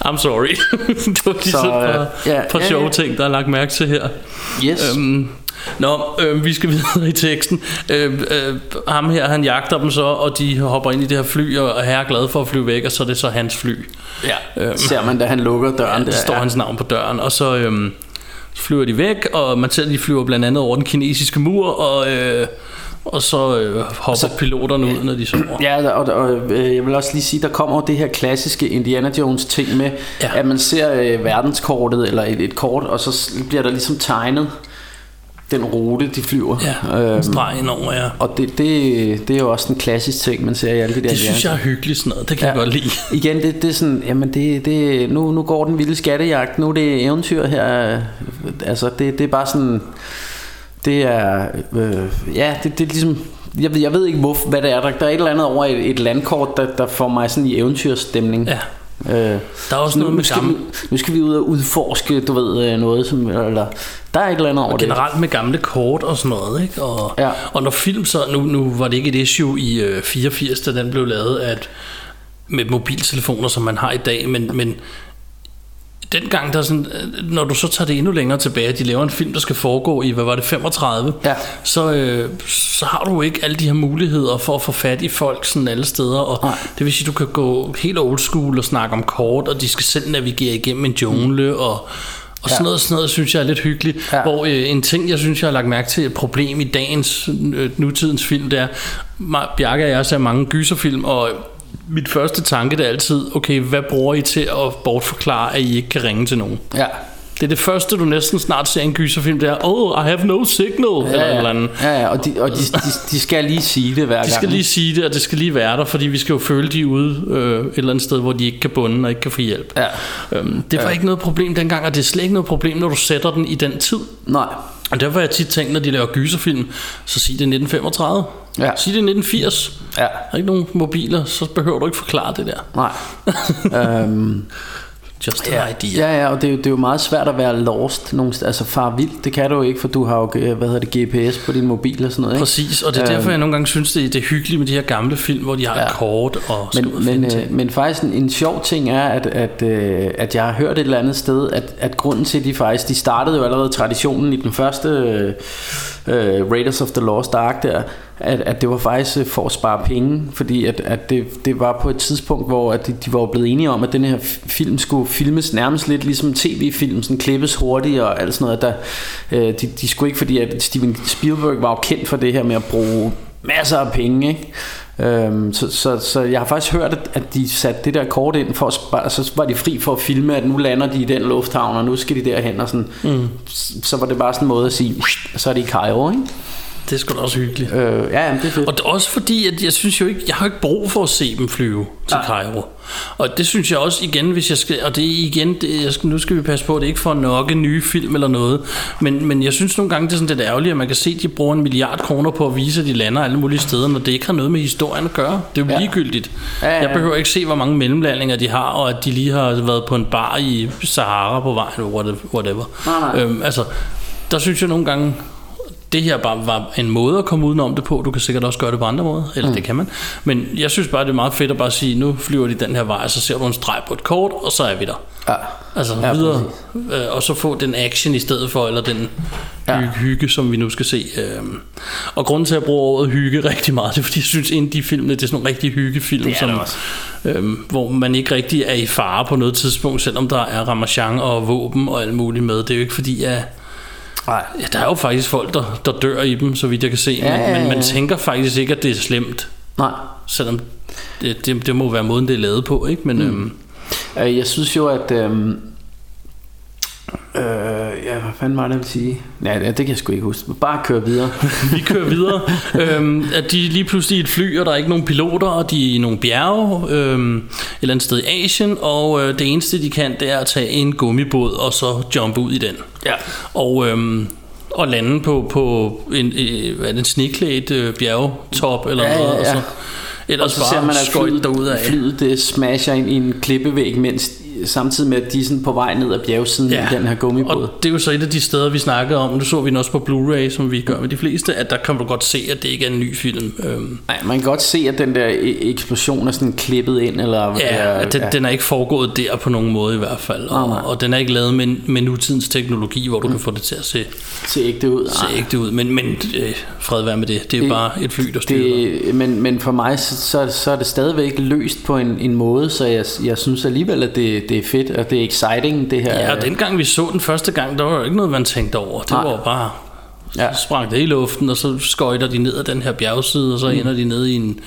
I'm sorry. det var lige Så, så, et par, øh, ja, par ja, sjove ja. ting, der er lagt mærke til her. Yes. Øhm, Nå, øh, vi skal videre i teksten. Øh, øh, ham her, han jagter dem så, og de hopper ind i det her fly, og er glad for at flyve væk, og så er det så hans fly. ja. øhm, Ser man, da han lukker døren. Der står ja. hans navn på døren, og så så flyver de væk, og man ser, de flyver blandt andet over den kinesiske mur, og, øh, og så øh, hopper så, piloterne ud, når de sover. Ja, og, og øh, jeg vil også lige sige, der kommer det her klassiske Indiana Jones ting med, ja. Ja. at man ser øh, verdenskortet, eller et, et kort, og så bliver der ligesom tegnet den rute, de flyver. Ja, Øhm, en streg indover, ja. og det, det, det er jo også en klassisk ting, man ser i alle de der Det synes jeg er hyggeligt sådan noget, det kan ja. jeg godt lide. Igen, det, det er sådan, jamen det, det, nu, nu går den vilde skattejagt, nu er det eventyr her, altså det, det er bare sådan, det er, øh, ja, det, det er ligesom, jeg ved, jeg ved ikke hvorfor, hvad det er, der, der er et eller andet over et, et landkort, der, der får mig sådan i eventyrstemning. Ja. Øh, Der er også nu, noget med skal gamle, nu skal vi ud og udforske, du ved, øh, noget som, eller der er et eller andet over det. generelt med gamle kort og sådan noget, ikke? Og, Ja. og når film så, nu, nu var det ikke et issue i øh, 84, da den blev lavet, at med mobiltelefoner, som man har i dag, men, men dengang, der er sådan, øh, når du så tager det endnu længere tilbage, de laver en film, der skal foregå i, hvad var det, 35, Ja. så, øh, så har du ikke alle de her muligheder for at få fat i folk sådan alle steder, og Nej. det vil sige, du kan gå helt old school og snakke om kort, og de skal selv navigere igennem en jungle, og og sådan, Ja. noget, sådan noget synes jeg er lidt hyggeligt. Ja. Hvor øh, en ting, jeg synes, jeg har lagt mærke til, et problem i dagens, øh, nutidens film, det er, Bjarke og jeg ser mange gyserfilm, og mit første tanke det er altid, okay, hvad bruger I til at bortforklare, at I ikke kan ringe til nogen? Ja. Det er det første, du næsten snart ser i en gyserfilm, det er, oh, I have no signal, ja, eller Ja, eller andet. ja, ja, og, de, og de, de, de skal lige sige det hver De skal gang. lige sige det, og det skal lige være der, fordi vi skal jo føle, de er ude øh, et eller andet sted, hvor de ikke kan bunde og ikke kan få hjælp. Ja. Øhm, det var Ja. ikke noget problem dengang, og det er slet ikke noget problem, når du sætter den i den tid. Nej. Og derfor har jeg tit tænkt, når de laver gyserfilm, så sig det 1935. Ja. Sig det 1980. Ja. Der er ikke nogen mobiler, så behøver du ikke forklare det der. Nej. øhm, Just an ja, idea. ja, ja, og det er, jo, det er jo meget svært at være lost nogle. Altså far vildt, det kan du jo ikke, for du har jo, øh, hvad hedder det, GPS på din mobil og sådan noget, ikke? Præcis, og det er Øhm. derfor, jeg nogle gange synes, det er, det er hyggeligt med de her gamle film, hvor de har Ja. et kort og Men, men, øh, ting. men faktisk en, en sjov ting er, at, at, øh, at jeg har hørt et eller andet sted, at, at grunden til, at de faktisk, de startede jo allerede traditionen i den første øh, øh, Raiders of the Lost Ark der, at, at det var faktisk øh, for at spare penge, fordi at, at det, det var på et tidspunkt, hvor at de, de var blevet enige om, at den her film skulle filmes nærmest lidt ligesom tv-film, sådan klippes hurtigt og alt sådan noget. Der, øh, de, de skulle ikke, fordi at Steven Spielberg var jo kendt for det her med at bruge masser af penge, ikke? Øhm, så, så, så jeg har faktisk hørt, at, de satte det der kort ind, for at spare, så var de fri for at filme, at nu lander de i den lufthavn, og nu skal de derhen, og sådan. Mm. Så, så var det bare sådan en måde at sige, så er de i Cairo, ikke? Det er sgu da også hyggeligt. Øh, ja, jamen, det er fedt. Og det er også fordi, at jeg synes jo ikke, jeg har ikke brug for at se dem flyve til Cairo. Og det synes jeg også igen, hvis jeg skal, og det er igen, det, jeg skal, nu skal vi passe på, det er ikke for at nokke nye film eller noget, men, men jeg synes nogle gange, det er sådan lidt ærgerligt, at man kan se, at de bruger en milliard kroner på at vise, at de lander alle mulige steder, når det ikke har noget med historien at gøre. Det er jo Ja. ligegyldigt. Ja, ja, ja. Jeg behøver ikke se, hvor mange mellemlandinger de har, og at de lige har været på en bar i Sahara på vejen, eller whatever. Nej, nej. Øhm, altså, der synes jeg nogle gange, det her bare var en måde at komme udenom det på. Du kan sikkert også gøre det på andre måder, eller mm. det kan man. Men jeg synes bare, det er meget fedt at bare sige, nu flyver de den her vej, og så ser du en streg på et kort, og så er vi der. Ja. Altså Ja, videre, øh, og så få den action i stedet for, eller den Ja. hygge, hygge som vi nu skal se. Øh. Og grunden til at bruge ordet hygge rigtig meget, det er fordi, jeg synes, at de filmene, det er sådan nogle rigtig hyggefilm, Det er som, det øh, hvor man ikke rigtig er i fare på noget tidspunkt, selvom der er ramachan og våben og alt muligt med. Det er jo ikke fordi, at Nej. Ja, der er jo faktisk folk, der, der dør i dem, så vidt jeg kan se. Ja, men, ja, ja. men man tænker faktisk ikke, at det er slemt. Nej. Selvom det, det, det må være måden, det er lavet på, ikke? Men mm. øhm, Øh, Jeg synes jo, at... Øhm, øh, ja, hvad fanden var det, jeg ville sige? Ja, det det kan jeg sgu ikke huske. Bare køre videre. vi kører videre. øhm, at de er lige pludselig i et fly, og der er ikke nogen piloter, og de er i nogle bjerge, øhm, et eller andet sted i Asien, og øh, det eneste, de kan, det er at tage en gummibåd, og så jumpe ud i den. Ja. Og... Øhm, og lande på, på en, hvad er det, en sneklædt øh, bjergtop eller Ja, ja, noget, og ja. så Og ellers så ser bare man, at flyet, derud af. flyet det smasher ind i en klippevæg, mens samtidig med, at de er sådan på vej ned ad bjergsiden ja. i den her gummibåd. Og det er jo så et af de steder, vi snakkede om. Nu så vi den også på Blu-ray, som vi gør med de fleste, at der kan du godt se, at det ikke er en ny film. Øhm, Nej, man kan godt se, at den der e- eksplosion er sådan klippet ind, eller... ja, at den, ja. den er ikke foregået der på nogen måde i hvert fald. Og, nej. og den er ikke lavet med, med nutidens teknologi, hvor du kan få det til at se, ser ægte ud. se ægte ud. Men, men øh, fred være med det. Det er det, bare et fly, der styrer. det, men, men for mig, så, så, så er det stadigvæk løst på en, en måde, så jeg, jeg synes alligevel, at det, det er fedt, og det er exciting, det her. Ja, og dengang vi så den første gang, der var jo ikke noget, man tænkte over. Det Nej. var bare... Ja. Så sprang det i luften, og så skøjter de ned ad den her bjergside, og så ender de ned i en,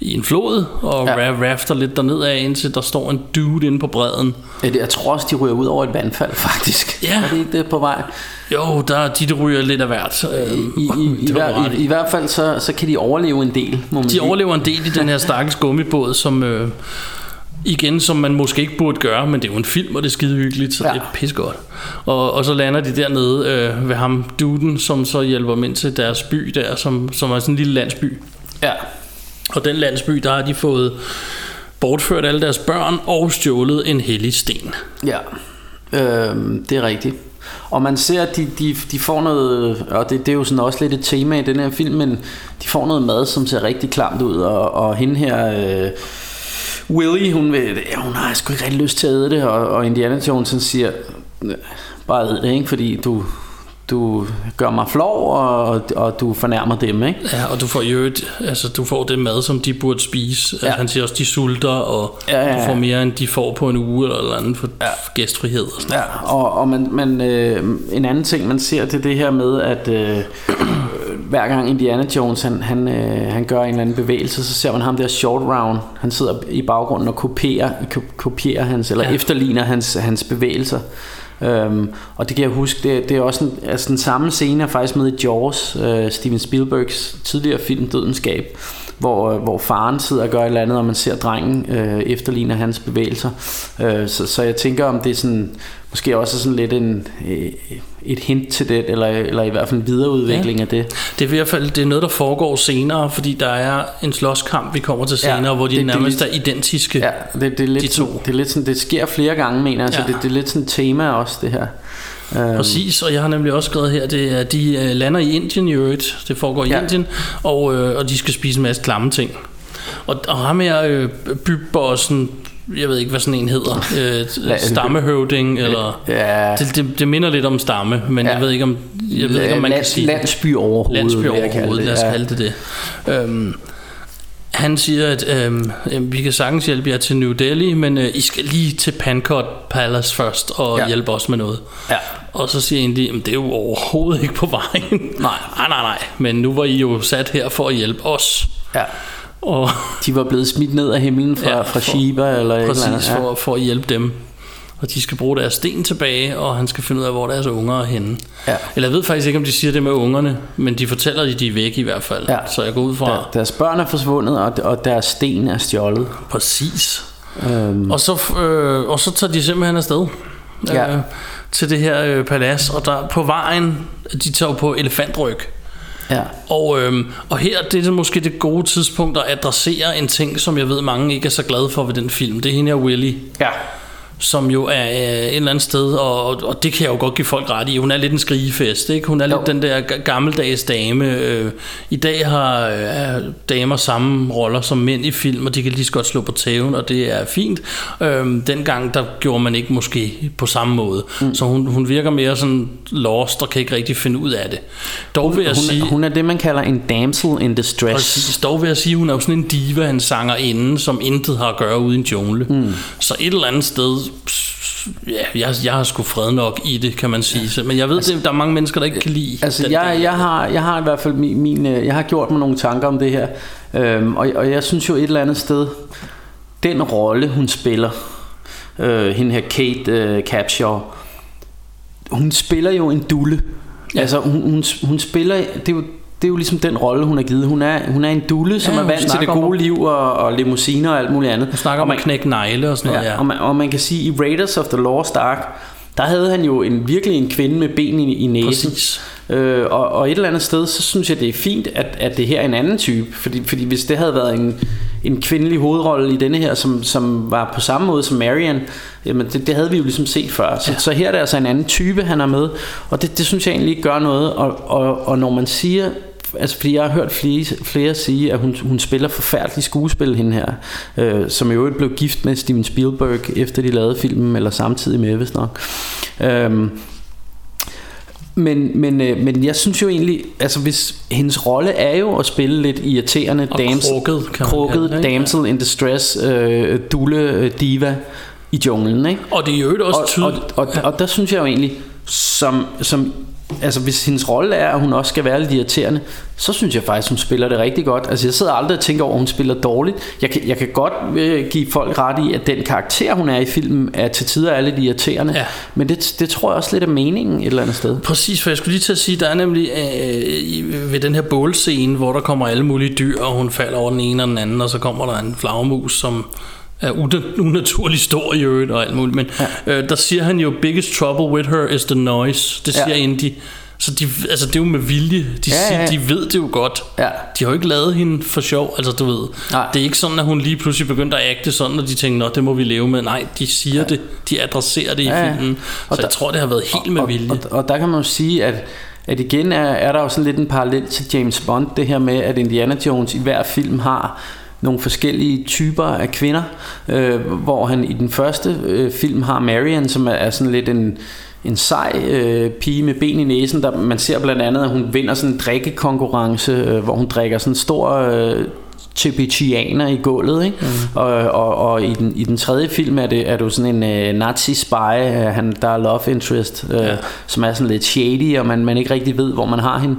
i en flod, og Ja. rafter lidt derned af, indtil der står en dude inde på bredden. Ja, det- Jeg tror også, de ryger ud over et vandfald, faktisk. Ja. Er det ikke det på vej? Jo, der de der ryger lidt af hvert. Øhm, I, i, i, det var hver, i, I hvert fald, så, så kan de overleve en del, må man De sige. overlever en del i den her stakkels gummibåd, som øh, igen, som man måske ikke burde gøre, men det er jo en film, og det er skide hyggeligt, så Ja. det er pissegodt. Og, og så lander de dernede øh, ved ham, duden, som så hjælper dem ind til deres by der, som, som er sådan en lille landsby. Ja. Og den landsby, der har de fået bortført alle deres børn og stjålet en hellig sten. Ja, øhm, det er rigtigt. Og man ser, at de, de, de får noget, og det, det er jo sådan også lidt et tema i den her film, men de får noget mad, som ser rigtig klamt ud, og, og hende her, øh, Willy, hun, vil, ja, hun har sgu ikke rigtig lyst til at æde det, og, og Indiana Jones siger, bare æd det, ikke? fordi du, du gør mig flov, og, og du fornærmer dem, ikke? Ja, og du får jo et, altså du får det mad, som de burde spise. Ja. Ja. Han siger også, de sulter, og Ja, ja, ja. du får mere, end de får på en uge eller eller andet for ja. gæstfrihed. Og sådan. Ja, og, og man, man, øh, en anden ting, man ser, det er det her med, at øh, hver gang Indiana Jones, han, han, øh, han gør en eller anden bevægelse, så ser man ham der short round, han sidder i baggrunden og kopierer, ko- kopierer hans, eller ja. efterligner hans, hans bevægelser. Øhm, og det kan jeg huske, det, det er også en, altså den samme scene er faktisk med i Jaws, øh, Steven Spielbergs tidligere film Dødens Gab, hvor, øh, hvor faren sidder og gør et eller andet, og man ser drengen øh, efterligner hans bevægelser. Øh, så, så jeg tænker, om det er sådan, måske også sådan lidt en, øh, et hint til det, eller, eller i hvert fald en videreudvikling ja. af det. Det er i hvert fald det er noget, der foregår senere, fordi der er en slåskamp, vi kommer til Ja, senere, hvor de det- det er nærmest lidt- er identiske. Ja, det, det, er lidt De to. sådan, det er lidt sådan, det sker flere gange, mener jeg, så Ja. det, det er lidt sådan et tema også, det her. Øhm, Præcis, og jeg har nemlig også skrevet her, det er, de øh, lander i Indien i øvrigt, det foregår i Ja. Indien, og, øh, og de skal spise en masse klamme ting. Og, og ham her, øh, bybbossen, jeg ved ikke, hvad sådan en hedder, øh, stammehøvding, eller... Ja, Det, det, det minder lidt om stamme, men Ja. jeg ved ikke, om, jeg ved ikke, om man kan Lands- sige... Landsby overhovedet. landsby overhovedet, lad os kalde det det. Øhm, han siger, at øhm, vi kan sagtens hjælpe jer til New Delhi, men øh, I skal lige til Pankot Palace først og Ja. ja. hjælpe os med noget. Ja. Og så siger en at det er jo overhovedet ikke på vejen. nej, nej, nej, nej. Men nu var I jo sat her for at hjælpe os. Ja. Og De var blevet smidt ned af himlen fra, ja, Ja, fra Shiba eller et eller præcis andet. for, for at hjælpe dem. Og de skal bruge deres sten tilbage, og han skal finde ud af, hvor deres unger er henne. Ja. Eller jeg ved faktisk ikke, om de siger det med ungerne, men de fortæller, at de er væk i hvert fald. Ja. Så jeg går ud fra... Der, deres børn er forsvundet, og, og deres sten er stjålet. Præcis. Øhm, Og så, øh, og så tager de simpelthen afsted Ja. øh, til det her øh, palads, og der på vejen, de tager på elefantryg. ja. Og, øhm, og her det er måske det gode tidspunkt at adressere en ting, som jeg ved mange ikke er så glade for ved den film. Det er hende her Willy, ja. Som jo er øh, et eller andet sted, og, og, og det kan jeg jo godt give folk ret i. Hun er lidt en skrigefest, ikke? Hun er Jo. lidt den der ga- gammeldags dame. Øh, I dag har øh, damer samme roller som mænd i film, og de kan lige så godt slå på tæven, og det er fint. Øh, dengang, der gjorde man ikke måske på samme måde. Mm. Så hun, hun virker mere sådan lost og kan ikke rigtig finde ud af det. Dog vil jeg Hun, sige... hun er det, man kalder en damsel in distress. Præcis, dog vil jeg sige, hun er jo sådan en diva, en sangerinde, som intet har at gøre ude i en jungle. Mm. Så et eller andet sted, ja, jeg, jeg har sgu fred nok i det, kan man sige. Så, men jeg ved, altså, det, der er mange mennesker, der ikke kan lide Altså, den jeg, del. jeg, har, jeg har i hvert fald min, min, øh, jeg har gjort mig nogle tanker om det her, øhm, og, og jeg synes jo et eller andet sted, den rolle hun spiller, øh, hende her Kate øh, Capshaw, hun spiller jo en dulle. Ja. Ja. Altså, hun, hun, hun spiller, det er jo det er jo ligesom den rolle, hun har givet. Hun er, hun er en dulle, som Ja, er vant til det om gode at- liv og, og limousiner og alt muligt andet. Hun snakker og om man, at knække negle og sådan noget, Ja, ja. og, man, og man kan sige, i Raiders of the Lost Ark, der havde han jo en, virkelig en kvinde med ben i, i næsen. Præcis. Øh, og, og et eller andet sted, så synes jeg, det er fint, at, at det her er en anden type. Fordi, fordi hvis det havde været en, en kvindelig hovedrolle i denne her, som, som var på samme måde som Marian, jamen det, det havde vi jo ligesom set før. Så, ja. så her er det altså en anden type, han er med. Og det, det synes jeg egentlig ikke gør noget. Og, og, og når man siger... Altså fordi jeg har hørt flere, flere sige At hun, hun spiller forfærdelig skuespil hende her øh, Som i øvrigt blev gift med Steven Spielberg Efter de lavede filmen Eller samtidig med vist nok øhm, men, men, øh, men jeg synes jo egentlig, altså hvis hendes rolle er jo at spille lidt irriterende Og damsel, krukket, kan krukket kalde damsel in distress, øh, dulle øh, diva i junglen, ikke? Og det er jo også Og, og, tydeligt. og, og, og der synes jeg jo egentlig, som, som altså hvis hendes rolle er, at hun også skal være lidt irriterende, så synes jeg faktisk, hun spiller det rigtig godt. Altså jeg sidder aldrig og tænker over, at hun spiller dårligt. Jeg kan, jeg kan godt øh, give folk ret i, at den karakter, hun er i filmen, er til tider er lidt irriterende. Ja. Men det, det tror jeg også lidt er meningen et eller andet sted. Præcis, for jeg skulle lige til at sige, der er nemlig øh, ved den her bålscene, hvor der kommer alle mulige dyr, og hun falder over den ene og den anden, og så kommer der en flagermus, som er una- unaturlig stor i øvrigt og alt muligt. Men ja. øh, der siger han jo, biggest trouble with her is the noise. Det siger Ja. Indy. Så de, altså, det er jo med vilje. De, Ja, ja, siger, ja. de ved det jo godt. Ja. De har jo ikke lavet hende for sjov, altså du ved. Nej. Det er ikke sådan, at hun lige pludselig begyndte at agte sådan, og de tænkte, nå, det må vi leve med. Nej, de siger ja. det. De adresserer det i Ja, ja. filmen. Og Så der- jeg tror, det har været helt med og, vilje. Og, og der kan man jo sige, at, at igen er, er der jo sådan lidt en parallel til James Bond, det her med, at Indiana Jones i hver film har nogle forskellige typer af kvinder, øh, hvor han i den første øh, film har Marion, som er, er sådan lidt en en sej øh, pige med ben i næsen. Der, man ser blandt andet, at hun vinder sådan en drikkekonkurrence, øh, hvor hun drikker sådan en stor øh, Tipichianer i gulvet, ikke? Mm. Og, og, og i, den, i den tredje film er det, er jo sådan en øh, nazi-spy, øh, han, der er love interest, øh, ja. som er sådan lidt shady, og man, man ikke rigtig ved, hvor man har hende.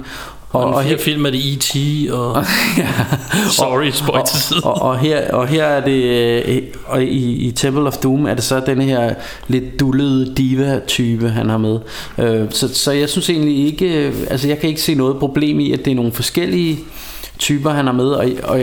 Og, og her, film er det E.T. og... ja, Sorry, spøj side. og, og, her, og her er det øh, og i, i Temple of Doom er det så denne her lidt dullede diva-type han har med øh, så, så jeg synes egentlig ikke øh, altså jeg kan ikke se noget problem i at det er nogle forskellige typer han har med og, og,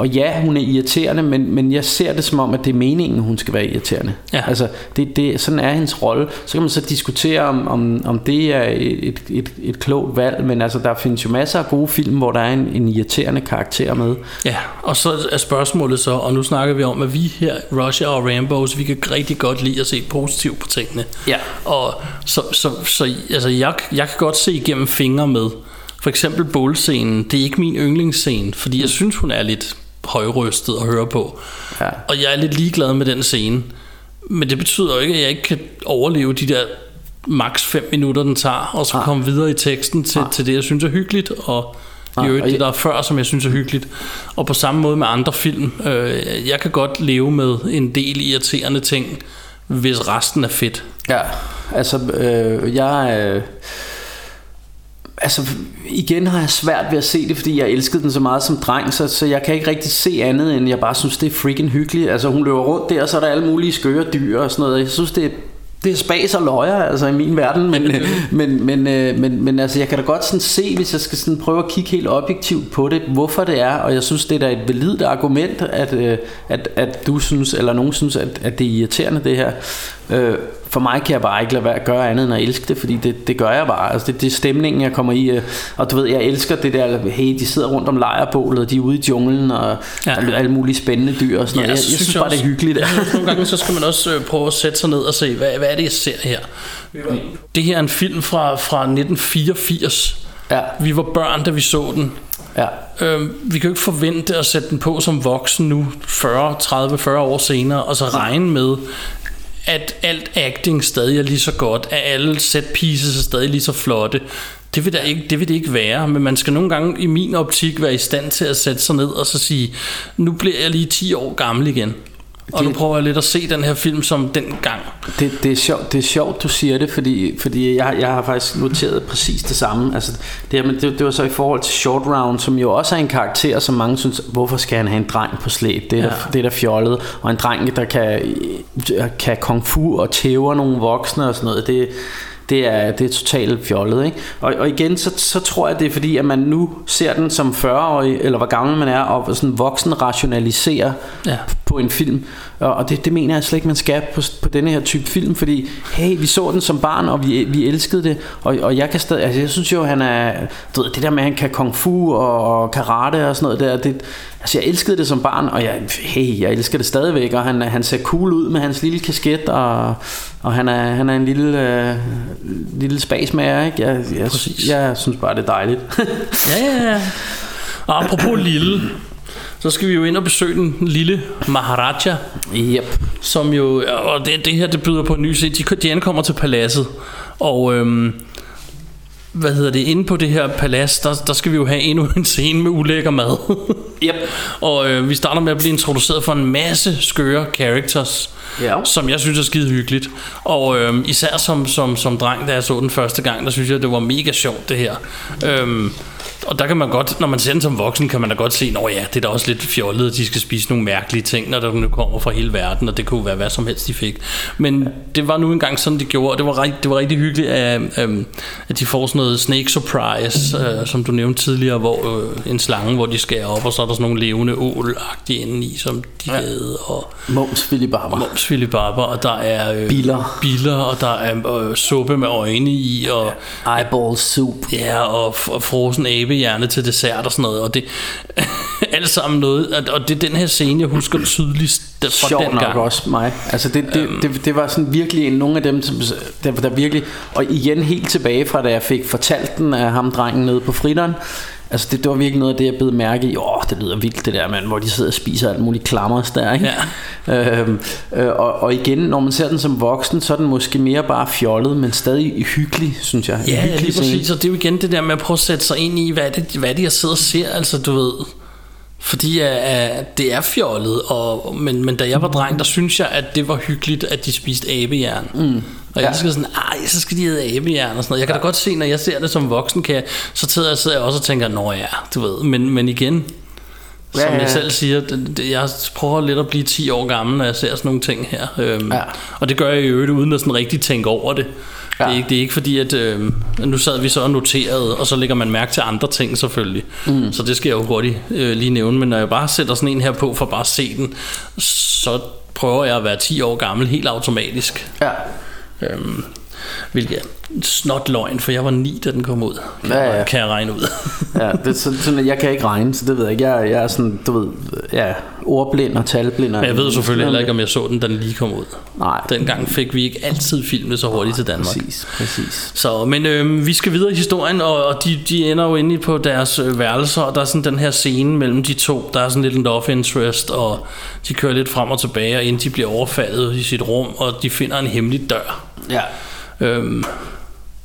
og ja hun er irriterende men, men jeg ser det som om at det er meningen hun skal være irriterende Ja. altså det, det, sådan er hendes rolle så kan man så diskutere om, om, om det er et, et, et klogt valg men altså der findes jo masser af gode film hvor der er en, en irriterende karakter med Ja, og så er spørgsmålet så, og nu snakker vi om, at vi her, Russia og Rambos, vi kan rigtig godt lide at se positivt på tingene. Ja. Og så, så, så altså, jeg, jeg kan godt se igennem fingre med, for eksempel bålscenen, det er ikke min yndlingsscene, fordi jeg synes, hun er lidt højrystet at høre på. Ja. Og jeg er lidt ligeglad med den scene. Men det betyder jo ikke, at jeg ikke kan overleve de der maks 5 minutter, den tager, og så Nej. komme videre i teksten til, til det, jeg synes er hyggeligt, og i Nej, øvrigt det, der er før, som jeg synes er hyggeligt. Og på samme måde med andre film. Øh, jeg kan godt leve med en del irriterende ting, hvis resten er fedt. Ja, altså øh, jeg øh, Altså igen har jeg svært ved at se det Fordi jeg elskede den så meget som dreng så, så jeg kan ikke rigtig se andet End jeg bare synes det er freaking hyggeligt. Altså hun løber rundt der Og så er der alle mulige skøre dyr og sådan noget. Jeg synes det er det er spas og løjer, altså i min verden, men, men, men, øh, men, men altså, jeg kan da godt sådan se, hvis jeg skal sådan prøve at kigge helt objektivt på det, hvorfor det er, og jeg synes, det er da et validt argument, at, øh, at, at du synes, eller nogen synes, at, at det er irriterende det her. For mig kan jeg bare ikke lade være at gøre andet end at elske det, fordi det, det gør jeg bare. Altså det, det er stemningen, jeg kommer i. øh, Og du ved, jeg elsker det der, hey, de sidder rundt om lejrbålet, og de er ude i junglen, og Ja. ja. alle mulige spændende dyr og sådan noget. Jeg, jeg synes bare, det er hyggeligt. Ja, nogle gange så skal man også øh, prøve at sætte sig ned og se, hvad, hvad er det, jeg ser her? Det her er en film fra, fra 1984. Ja, Vi var børn, da vi så den. ja. Øhm, vi kan jo ikke forvente at sætte den på som voksen nu, 40, 30, 40 år senere, og så regne med, at alt acting stadig er lige så godt, at alle set pieces er stadig lige så flotte. Det vil, der ikke, det vil det ikke være, men man skal nogle gange i min optik være i stand til at sætte sig ned og så sige, nu bliver jeg lige 10 år gammel igen. Og nu Det- prøver jeg lidt at se den her film som den gang. Det, det, er sjovt, det er sjovt, du siger det, fordi, fordi jeg, jeg har faktisk noteret præcis det samme. Altså, det, her, men det, det var så i forhold til Short Round, som jo også er en karakter, som mange synes, hvorfor skal han have en dreng på slæb? Det er, ja. Ja. der, det er der fjollet. Og en dreng, der kan, kan kung fu og tæver nogle voksne og sådan noget, det, det er, det er totalt fjollet. Ikke? Og, og igen, så, så tror jeg, det er fordi, at man nu ser den som 40-årig, eller hvor gammel man er, og sådan voksen rationaliserer Ja. på en film. Og og det, det mener jeg slet ikke, man skal på, på denne her type film, fordi hey, vi så den som barn, og vi, vi elskede det. Og, og jeg kan stadig, altså jeg synes jo, han er, du ved, det der med, at han kan kung fu og, og karate og sådan noget der, det, altså jeg elskede det som barn, og jeg, hey, jeg elsker det stadigvæk, og han, han ser cool ud med hans lille kasket, og, og han, er, han er en lille, øh, lille spasmager, ikke? Jeg, jeg, Præcis. jeg synes bare, det er dejligt. Ja, ja, ja. Og apropos lille, så skal vi jo ind og besøge den lille Maharaja, yep. som jo, og det, det her det byder på en ny scene, de, de ankommer til paladset, og øhm, hvad hedder det, inde på det her palads, der, der skal vi jo have endnu en scene med ulækker mad. Yep. og øh, vi starter med at blive introduceret for en masse skøre characters, Ja. som jeg synes er skide hyggeligt. Og øh, især som, som, som dreng, da jeg så den første gang, der synes jeg, det var mega sjovt det her. Øhm, og der kan man godt, når man ser den som voksen, kan man da godt se, at ja, det er da også lidt fjollet, at de skal spise nogle mærkelige ting, når der nu kommer fra hele verden, og det kunne være hvad som helst, de fik. Men det var nu engang sådan, de gjorde, og det var, det var rigtig hyggeligt, at, øhm, at de får sådan noget snake surprise, øh, som du nævnte tidligere, hvor øh, en slange, hvor de skærer op, og så er der sådan nogle levende ål-agtige inde i, som de ja. havde, og Mums Philip Barber. Mums Philip Barber, og der er øh, Biller. biller, og der er øh, suppe med øjne i, og Eyeball soup. Ja, og, og frosen abehjerne til dessert og sådan noget. Og det alt sammen noget. Og, og det er den her scene, jeg husker tydeligst fra Sjov den nok gang. også mig. Altså det, det, Øhm. det, det var sådan virkelig en, nogle af dem, som, der, der virkelig... Og igen helt tilbage fra, da jeg fik fortalt den af ham drengen nede på fritteren. Altså det, det var virkelig noget af det, jeg blev mærke i. Åh, det lyder vildt det der, mand, hvor de sidder og spiser alt muligt klammers der, ikke? Ja. Øhm, øh, og, og igen, når man ser den som voksen, så er den måske mere bare fjollet, men stadig hyggelig, synes jeg. Ja, hyggelig lige scene. præcis. Og det er jo igen det der med at prøve at sætte sig ind i, hvad er det, hvad er det jeg sidder og ser, altså du ved. Fordi uh, det er fjollet, og, men, men da jeg var dreng, der synes jeg, at det var hyggeligt, at de spiste abejern. Mm. Og jeg Ja. elsker sådan, ej, så skal de have abejern og sådan noget. Jeg kan da godt se, når jeg ser det som voksen, kan jeg, så sidder jeg, sidder jeg også og tænker, nå ja, du ved. Men, men igen, som Ja, ja. jeg selv siger, det, det, jeg prøver lidt at blive 10 år gammel, når jeg ser sådan nogle ting her. Øhm, Ja. Og det gør jeg i øvrigt, uden at sådan rigtig tænke over det. Ja. Det, er Ja. ikke, det er ikke fordi, at øh, nu sad vi så og noterede, og så lægger man mærke til andre ting selvfølgelig. Mm. Så det skal jeg jo hurtigt øh, lige nævne. Men når jeg bare sætter sådan en her på for bare at se den, så prøver jeg at være 10 år gammel helt automatisk. Ja. Øhm, hvilket er snot løgn, for jeg var 9, da den kom ud. Kan, Ja, jeg- ja. kan jeg regne ud. ja, det er sådan, jeg kan ikke regne, så det ved jeg ikke. Jeg, jeg er sådan, du ved, ja, ordblind og talblind. og- Men jeg ved selvfølgelig heller ikke, om jeg så den, da den lige kom ud. Nej. Dengang fik vi ikke altid filmet så hurtigt til Danmark. Præcis, præcis. Så, men øh, vi skal videre i historien, og, og de, de ender jo inde på deres øh, værelser, og der er sådan den her scene mellem de to, der er sådan lidt en love interest, og de kører lidt frem og tilbage, og inden de bliver overfaldet i sit rum, og de finder en hemmelig dør. Ja. Øhm,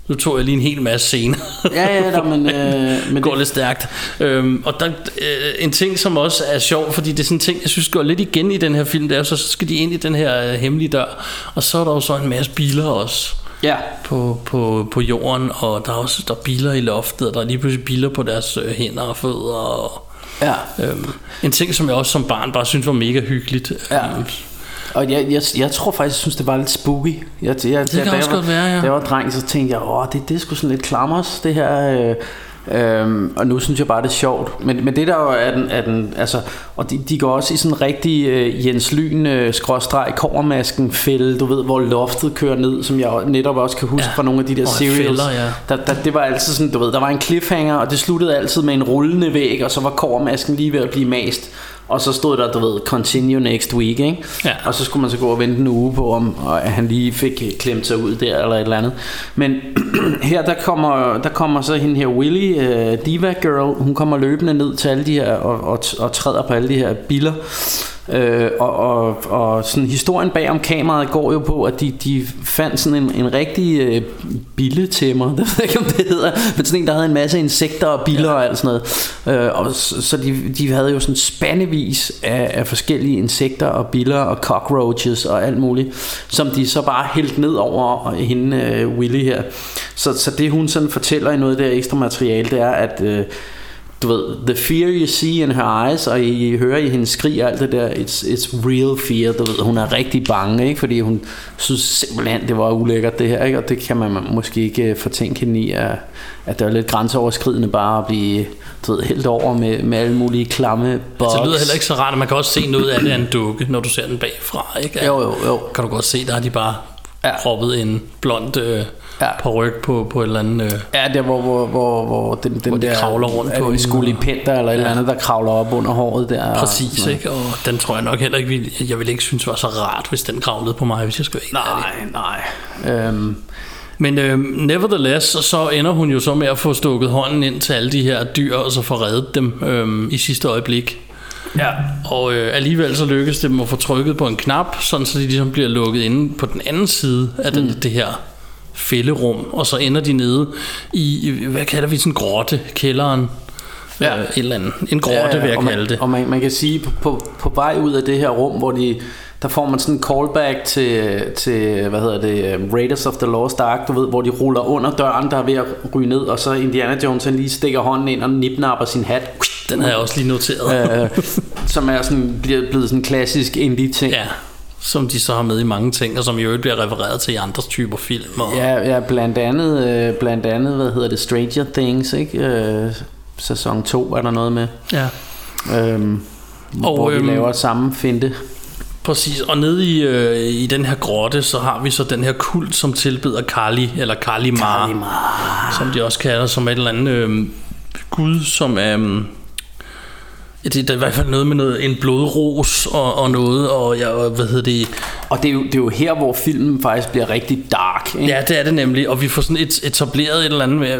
nu tog jeg lige en hel masse scener. Ja, ja, der, men, øh, men går det, lidt stærkt. Øhm, og der, øh, en ting, som også er sjov, fordi det er sådan en ting, jeg synes går lidt igen i den her film, det er jo så, så skal de ind i den her øh, hemmelige dør, og så er der jo så en masse biler også ja, på, på, på jorden, og der er også der er biler i loftet, og der er lige pludselig biler på deres øh, hænder og fødder. Og, ja. øhm, en ting, som jeg også som barn bare synes var mega hyggeligt. Ja. Øhm, Og jeg, jeg, jeg tror faktisk, jeg synes, det var lidt spooky. Jeg, jeg, kan da også jeg var, godt være, ja. Da jeg var dreng, så tænkte jeg, åh, det, det er sgu sådan lidt klammers, det her. Øh, Øhm, og nu synes jeg bare det er sjovt Men, men det der jo er den, er den altså, Og de, de går også i sådan en rigtig øh, Jens Lyn øh, skråstreg Kovermasken fælde Du ved hvor loftet kører ned Som jeg netop også kan huske Ja. ja. fra nogle af de der Og serials fælder, ja. der, der, Det var altid sådan du ved Der var en cliffhanger Og det sluttede altid med en rullende væg Og så var kovermasken lige ved at blive mast og så stod der, du ved, continue next week, ikke? Ja. Og så skulle man så gå og vente en uge på, om han lige fik klemt sig ud der, eller et eller andet. Men her, der kommer, der kommer så hende her, Willy, uh, Diva Girl, hun kommer løbende ned til alle de her, og, og, og træder på alle de her biler. Øh, og, og, og sådan historien bag om kameraet går jo på at de, de fandt sådan en, en rigtig øh, billetæmmer Det ved jeg ikke om det hedder. Men sådan en der havde en masse insekter og biller ja. og alt sådan noget. Øh, og så, de, de havde jo sådan spandevis af, af forskellige insekter og biller og cockroaches og alt muligt Som de så bare hældt ned over hende øh, Willy her. Så, så det hun sådan fortæller i noget af det ekstra materiale Det er at øh, du ved, the fear you see in her eyes, og I hører i hendes skrig og alt det der, it's, it's real fear, du ved, hun er rigtig bange, ikke? fordi hun synes simpelthen, det var ulækkert det her, ikke? og det kan man måske ikke øh, fortænke hende i, at, at det er lidt grænseoverskridende bare at blive, du ved, helt over med, med alle mulige klamme bugs. Så det lyder heller ikke så rart, at man kan også se noget af det en dukke, når du ser den bagfra, ikke? Jo, jo, jo. Kan du godt se, der har de bare ja. proppet en blond øh, Ja. ja. paryk på, på et eller andet... Øh, Ja, der hvor, hvor, hvor, hvor den, den Hvor de der kravler rundt på en den, skulipenter eller et eller andet, der kravler op under håret der. og Præcis, noget. ikke? Og den tror jeg nok heller ikke, ville, jeg ville ikke synes var så rart, hvis den kravlede på mig, hvis jeg skulle være helt ærlig. Nej, nej. Øhm, Men øh, nevertheless, så- ender hun jo så med at få stukket hånden ind til alle de her dyr, og så få reddet dem øh, i sidste øjeblik. ja. Og øh, alligevel så lykkes det dem at få trykket på en knap, sådan så de ligesom bliver lukket inde på den anden side af den, det her fælderum, og så ender de nede i, hvad kalder vi sådan en grotte, kælderen, Ja. øh, et eller andet. En grotte, vil jeg man, kalde det. Og man, man kan sige, på, på, på vej ud af det her rum, hvor de, der får man sådan en callback til, til hvad hedder det, um, Raiders of the Lost Ark, du ved, hvor de ruller under døren, der er ved at ryge ned, og så Indiana Jones han lige stikker hånden ind og nipnapper sin hat, Den havde jeg også lige noteret. øh, som er sådan, bliver blevet sådan en klassisk indie-ting. Ja, som de så har med i mange ting, og som øvrigt bliver refereret til i andre typer film. Og, Ja, ja blandt andet, øh, blandt andet, hvad hedder det, Stranger Things, ikke? Øh, sæson 2 er der noget med. ja. Øhm, Og, hvor øhm, laver samme finte. Præcis, og nede i, øh, i den her grotte, så har vi så den her kult, som tilbeder Kali, eller Kali Ma, som de også kalder, som et eller andet øh, gud, som er... Øh, ja, det er i hvert fald noget med noget, en blodros og, og noget, og jeg, hvad hedder det, Og det er, jo, det er jo her, hvor filmen faktisk bliver rigtig dark. Ikke? Ja, det er det nemlig, og vi får sådan et, etableret et eller andet med,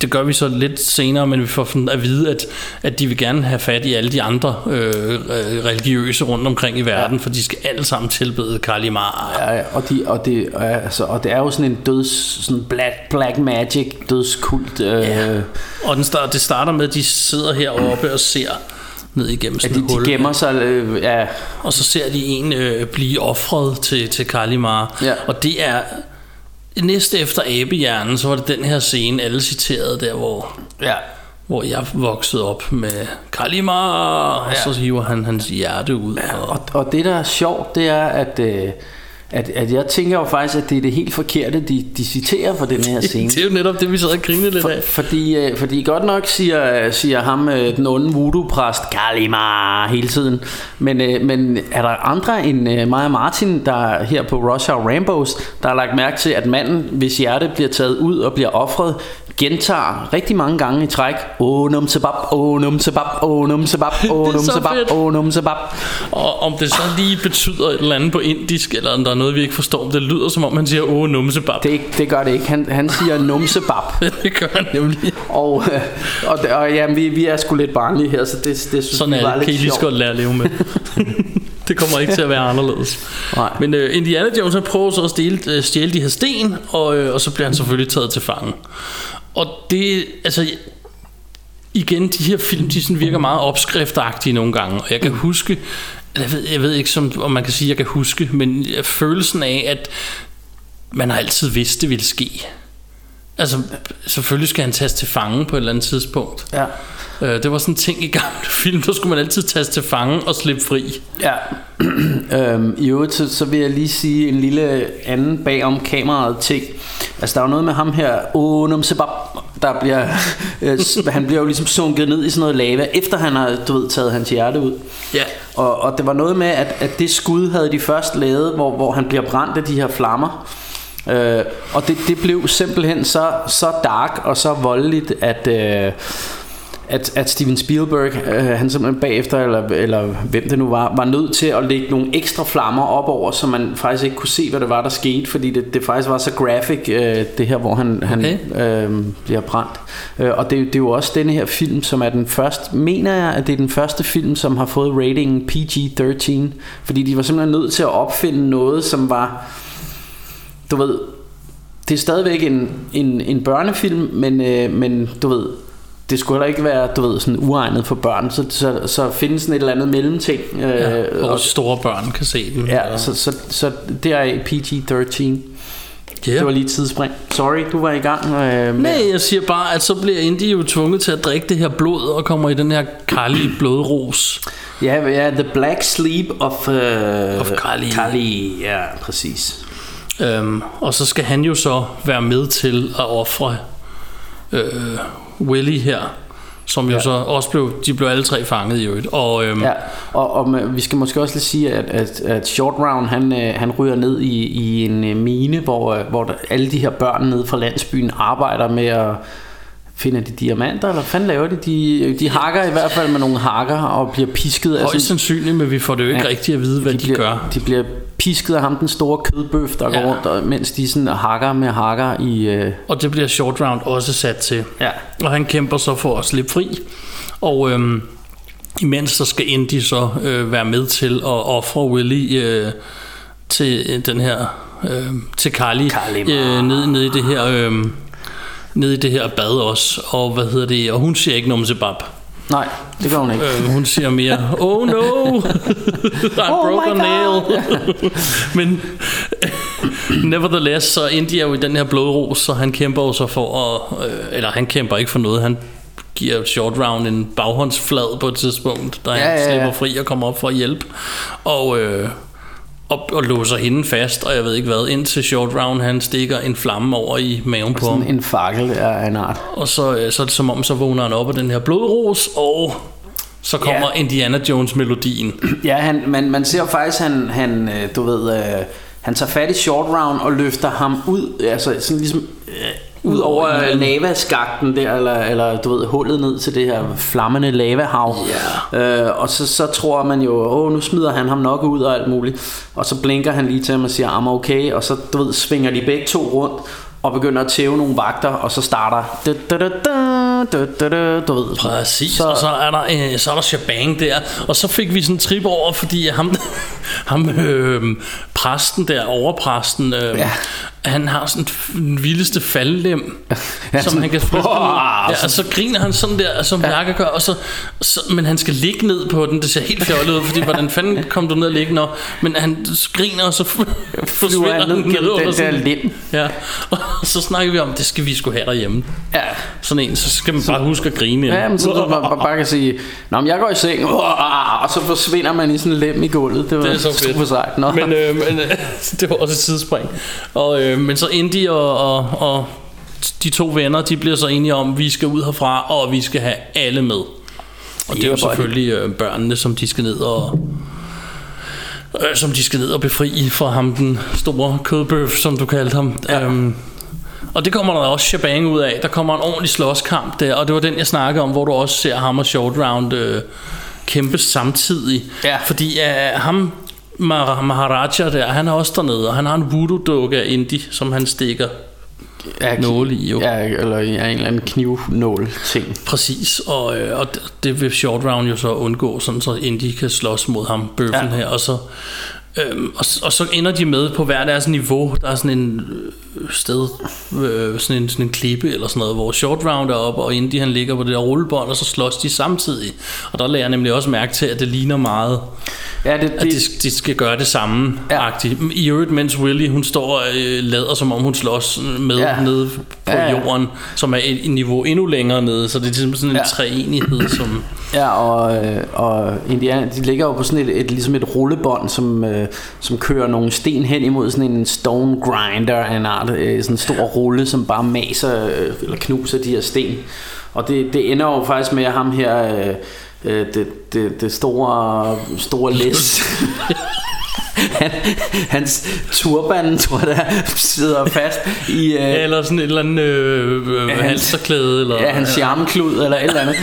det gør vi så lidt senere, men vi får sådan at vide, at, at de vil gerne have fat i alle de andre øh, religiøse rundt omkring i verden, ja. for de skal alle sammen tilbede Kalimar. Ja. Ja, ja, og, de, og, det, altså, og det er jo sådan en døds, sådan black, black magic dødskult. Øh, Ja. Og den start, det starter med, at de sidder heroppe og ser ned igennem sådan de, et hul. de gemmer sig, øh, ja, Og så ser de en øh, blive offret til, til Kalimar. Ja. Og det er næste efter abehjernen, så var det den her scene, alle citerede der, hvor ja, hvor jeg voksede op med Kalimar, og Ja. så hiver han hans hjerte ud. Og, og, og det der er sjovt, det er, at, øh, at, at jeg tænker jo faktisk, at det er det helt forkerte, de, de citerer for den her scene. det er jo netop det, vi sad og grinede lidt For, af. fordi, øh, fordi godt nok siger, siger ham, øh, den onde voodoo-præst, Kalimar, hele tiden. Men, øh, men er der andre end øh, mig og Martin, der her på Rush Hour Rambos, der har lagt mærke til, at manden, hvis hjerte bliver taget ud og bliver offret, gentager rigtig mange gange i træk, åh num sebab, åh num sebab, åh num sebab, åh num sebab, åh num sebab. Og om det så lige betyder et eller andet på indisk, eller om der er noget, vi ikke forstår, det lyder som om, han siger, åh, numsebab. Det, det gør det ikke. Han, han siger num sebab. det gør han nemlig. Og, øh, og, og ja, vi, vi er sgu lidt barnlige her, så det, det synes Sådan vi er var. Kan I lige så godt lære at leve med. det kommer ikke til at være anderledes. Nej. Men uh, Indiana Jones han prøver så at stjæle, uh, stjæle de her sten, og, uh, og så bliver han selvfølgelig taget til fange. Og det, altså, igen, de her film, de sådan virker meget opskriftagtige nogle gange, og jeg kan huske, jeg ved, jeg ved ikke, som, om man kan sige, at jeg kan huske, men følelsen af, at man har altid vidst, det ville ske. Altså, selvfølgelig skal han tages til fange på et eller andet tidspunkt. Ja. Øh, det var sådan en ting i gamle film, der skulle man altid tages til fange og slippe fri. Ja. øhm, I øvrigt, så, så vil jeg lige sige en lille anden bagom kameraet ting. Altså, der er jo noget med ham her, Onum Sebab, der bliver, øh, han bliver jo ligesom sunket ned i sådan noget lava, efter han har, du ved, taget hans hjerte ud. Ja. Og, og det var noget med, at, at det skud havde de først lavet, hvor, hvor han bliver brændt af de her flammer. Øh, og det, det blev simpelthen så, så dark og så voldeligt, at... Øh, at, at Steven Spielberg, øh, han simpelthen bagefter, eller, eller hvem det nu var, var nødt til at lægge nogle ekstra flammer op over, så man faktisk ikke kunne se, hvad det var, der skete, fordi det, det faktisk var så graphic, øh, det her, hvor han, han øh, bliver brændt. Øh, og det, det er jo også denne her film, som er den første, mener jeg, at det er den første film, som har fået ratingen PG-13, fordi de var simpelthen nødt til at opfinde noget, som var, du ved, det er stadigvæk en, en, en børnefilm, men, øh, men du ved, det skulle heller ikke være, du ved, sådan uegnet for børn, så, så, så findes sådan et eller andet mellemting. Øh, Ja, og, store børn kan se den. ja, så, så, så det er PG-13. ja. Det var lige et tidsspring. Sorry, du var i gang øh, med... Nej, jeg siger bare, at så bliver Indy jo tvunget til at drikke det her blod og kommer i den her Kali blodros. Ja, ja, The Black Sleep of, uh, Of Kali. Kali. Ja, præcis. Øhm, og så skal han jo så være med til at ofre øh, Willy her, som jo Ja. så også blev, de blev alle tre fanget i øvrigt. Og øhm, Ja, og, og vi skal måske også lige sige, at, at, at Short Round, han, øh, han ryger ned i, i en øh, mine, hvor, øh, hvor der, alle de her børn nede fra landsbyen arbejder med at finde de diamanter, eller hvad fanden laver de? De, de hakker i hvert fald med nogle hakker og bliver pisket højst sådan- sandsynligt, men vi får det jo ikke Ja. rigtigt at vide, hvad de, de bliver, gør. De bliver pisket af ham, den store kødbøf, der ja. Går rundt, og, mens de sådan hakker med hakker i... Øh, Og det bliver Short Round også sat til. ja. Og han kæmper så for at slippe fri. Og øhm, imens så skal Indy så øh, være med til at ofre Willy øh, til øh, den her øh, til Kali Kalima. øh, ned, ned i det her øh, ned i det her bad også og hvad hedder det og hun siger ikke noget om Zebab. Nej, det gør hun ikke. Øh, hun siger mere Oh no I Oh broke a nail Men Nevertheless så Indy er jo i den her blodros Så han kæmper jo så for at øh, Eller han kæmper ikke for noget Han giver Short Round en baghåndsflad på et tidspunkt han Ja, ja, ja. slipper fri og kommer op for at hjælpe Og øh, og, og låser hende fast, og jeg ved ikke hvad, indtil Short Round han stikker en flamme over i maven på ham. En fakkel af en art. Og så, øh, så er det som om, så vågner han op af den her blodros, og så kommer Ja. Indiana Jones melodien. Ja, han, man, man ser faktisk, han, han øh, du ved, øh, han tager fat i Short Round og løfter ham ud, altså sådan ligesom øh, ud over lavaskakten der, eller, eller du ved, hullet ned til det her flammende lavahav. Øh, og så, så tror man jo, åh, nu smider han ham nok ud og alt muligt. Og så blinker han lige til ham og siger, I'm okay, og så, du ved, svinger de begge to rundt og begynder at tæve nogle vagter, og så starter... Du, du, du, du, du, du, du ved. Præcis, så, og så er, der, øh, så er der shabang der, og så fik vi sådan en trip over, fordi ham, ham øh, præsten der, overpræsten, øh, Ja. Han har sådan den vildeste faldlem, Ja, som han kan spille ja, og så griner han sådan der, som ja. Bjarke gør, og så, så, men han skal ligge ned på den, det ser helt fjollet ud, fordi hvordan fanden kom du ned og ligge, når, men han griner, og så forsvinder han ned den sådan- der lem. Ja, og så snakker vi om, det skal vi sgu have derhjemme. Ja, Sådan en, så skal man bare huske at grine. Ja, men så så man bare, bare kan sige, Nå, men jeg går i seng, og så forsvinder man i sådan en lem i gulvet. Det var Det er så fedt. super sejt. Nå. Men, øh, men øh, det var også et tidsspring. Og, øh, men så Indy og, og, og de to venner, de bliver så enige om, at vi skal ud herfra, og vi skal have alle med. Og det er jo selvfølgelig øh, børnene, som de skal ned og øh, som de skal ned og befri fra ham, den store kødbøf, som du kaldte ham. Ja. Øhm, og det kommer der også shabang ud af. Der kommer en ordentlig slåskamp der, og det var den, jeg snakkede om, hvor du også ser ham og Short Round øh, kæmpe samtidig. Ja. Fordi øh, ham, Maharaja der, han er også dernede, og han har en voodoo-dukke af Indy, som han stikker ja, nåle i jo. Ja, eller ja, en eller anden knivnål ting. Præcis, og, øh, og det- vil Short Round jo så undgå, sådan så Indy kan slås mod ham, bøffen Ja. ja. her, og så, øhm, og, og så ender de med på hver deres niveau, der er sådan en, sted, øh, sådan, en, sådan en klippe eller sådan noget, hvor Short Round er op, og Indy han ligger på det der rullebånd, og så slås de samtidig. Og der lærer jeg nemlig også mærke til, at det ligner meget, Ja, det, at de, de skal gøre det samme. Ja. Ja. I øvrigt, mens Willy, hun står og øh, lader, som om hun slås med Ja. nede på Ja, ja, jorden, som er et, et niveau endnu længere nede, så det er ligesom sådan en Ja. treenighed, som... Ja, og, øh, og Indiana, de ligger jo på sådan et, et ligesom et rullebånd, som, øh, som kører nogle sten hen imod sådan en stone grinder af en art, øh, sådan en stor rulle, som bare maser øh, eller knuser de her sten. Og det, det ender jo faktisk med at ham her, øh, øh, det, det, det store, store læs. Han, hans turban, tror jeg, der sidder fast i... Øh, Eller sådan et eller andet øh, øh, hans- halsterklæde, eller... ja, hans charmeklud eller et eller andet.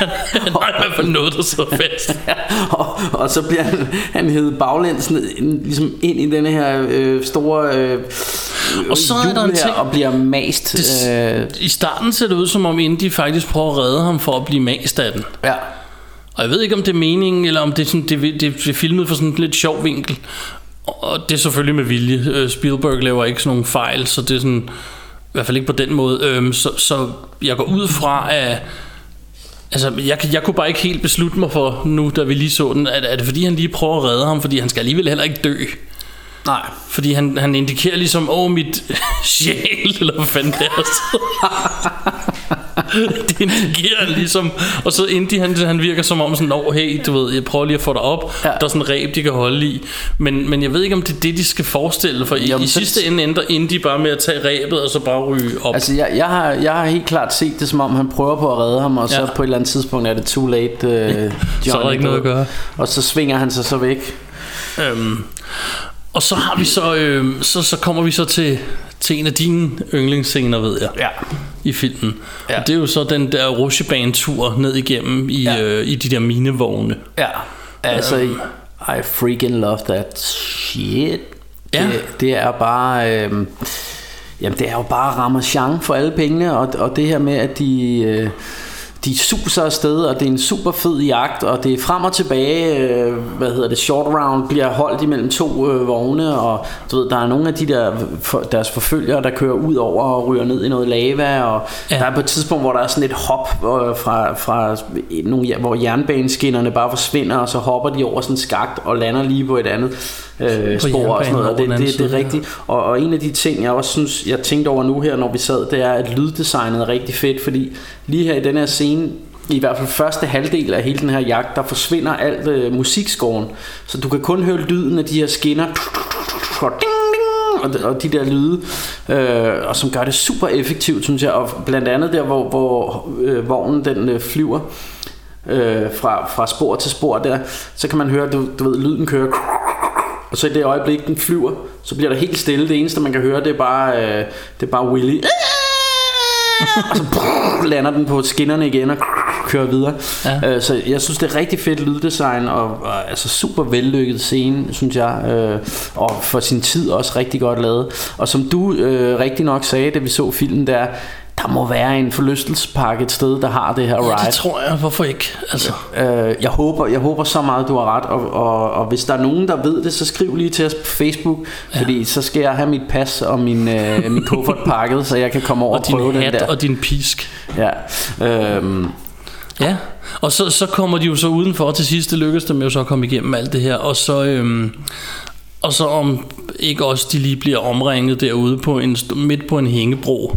Nej, i hvert fald noget, der sidder fast. Ja, og, og så bliver han, han hævet baglæns ned, ligesom ind i denne her øh, store øh, Og så er der en ting- og bliver mast. Det, øh, I starten ser det ud, som om Indy faktisk prøver at redde ham for at blive mast af den. ja. Og jeg ved ikke, om det er meningen, eller om det er, sådan, det, det, det er filmet for sådan en lidt sjov vinkel. Og det er selvfølgelig med vilje. Øh, Spielberg laver ikke sådan nogle fejl, så det er sådan... I hvert fald ikke på den måde. Øhm, så, så jeg går ud fra, at... Altså, jeg, jeg kunne bare ikke helt beslutte mig for nu, da vi lige så den. Er, er det fordi, han lige prøver at redde ham? Fordi han skal alligevel heller ikke dø. Nej. Fordi han, han indikerer ligesom, åh, mit sjæl, eller hvad fanden det er. det indikerer ligesom. Og så Indy, han, han virker som om sådan, åh, hey, du ved, jeg prøver lige at få dig op. Ja. Der er sådan en ræb, de kan holde i. Men, men jeg ved ikke, om det er det, de skal forestille. For i, Jamen, i så- sidste ende ender Indy bare med at tage ræbet, og så bare ryge op. Altså, jeg, jeg, har, jeg har helt klart set det, som om han prøver på at redde ham, og så Ja. på et eller andet tidspunkt er det too late. Øh, Johnny, så er der ikke noget at gøre. Og så svinger han sig så væk. Øhm, og så har vi så, øhm, så, så kommer vi så til, til en af dine yndlingsscener, ved jeg. Ja. i filmen. Ja. Og det er jo så den der rutsjebanetur ned igennem i, Ja. øh, i de der minevogne. Ja. Altså, I freaking love that shit. Ja. Det, det er bare... Øh, jamen, det er jo bare Ramachan for alle pengene, og, og det her med, at de... Øh, de suser afsted, og det er en super fed jagt, og det er frem og tilbage, øh, hvad hedder det, short round bliver holdt imellem to øh, vogne, og du ved, der er nogle af de der, for, deres forfølgere, der kører ud over og ryger ned i noget lava, og ja. Der er på et tidspunkt, hvor der er sådan et hop øh, fra, fra nogle, hvor jernbaneskinnerne bare forsvinder, og så hopper de over sådan en skagt og lander lige på et andet øh, spor og sådan noget, og det, det, det, det er rigtigt. Og, og en af de ting, jeg også synes, jeg tænkte over nu her, når vi sad, det er, at lyddesignet er rigtig fedt, fordi lige her i den her scene, i hvert fald første halvdel af hele den her jagt, der forsvinder alt øh, musikskoven. Så du kan kun høre lyden af de her skinner. Og ding, ding, og, de- der lyde, øh, og som gør det super effektivt, synes jeg. Og blandt andet der, hvor, hvor øh, vognen den øh, flyver øh, fra, fra spor til spor der, så kan man høre, du, du ved, lyden kører og så i det øjeblik, den flyver, så bliver der helt stille. Det eneste, man kan høre, det er bare, øh, det er bare Willy og så lander den på skinnerne igen og kører videre. Ja. Øh, så jeg synes, det er rigtig fedt lyddesign, og, og altså super vellykket scene, synes jeg. Øh, og for sin tid også rigtig godt lavet. Og som du øh, rigtig nok sagde, da vi så filmen der, der må være en forlystelsespark et sted, der har det her Ja, ride. det tror jeg. Hvorfor ikke? Altså, Øh, jeg, håber, jeg håber så meget, du har ret, og, og, og hvis der er nogen, der ved det, så skriv lige til os på Facebook, ja. fordi så skal jeg have mit pas og min, øh, min kuffert pakket, så jeg kan komme over og, og din prøve den der. og din pisk. Ja. Øhm, Ja, og så, så kommer de jo så udenfor til sidst, det lykkes dem jo så at komme igennem alt det her, og så, øhm, og så om ikke også de lige bliver omringet derude på en, midt på en hængebro.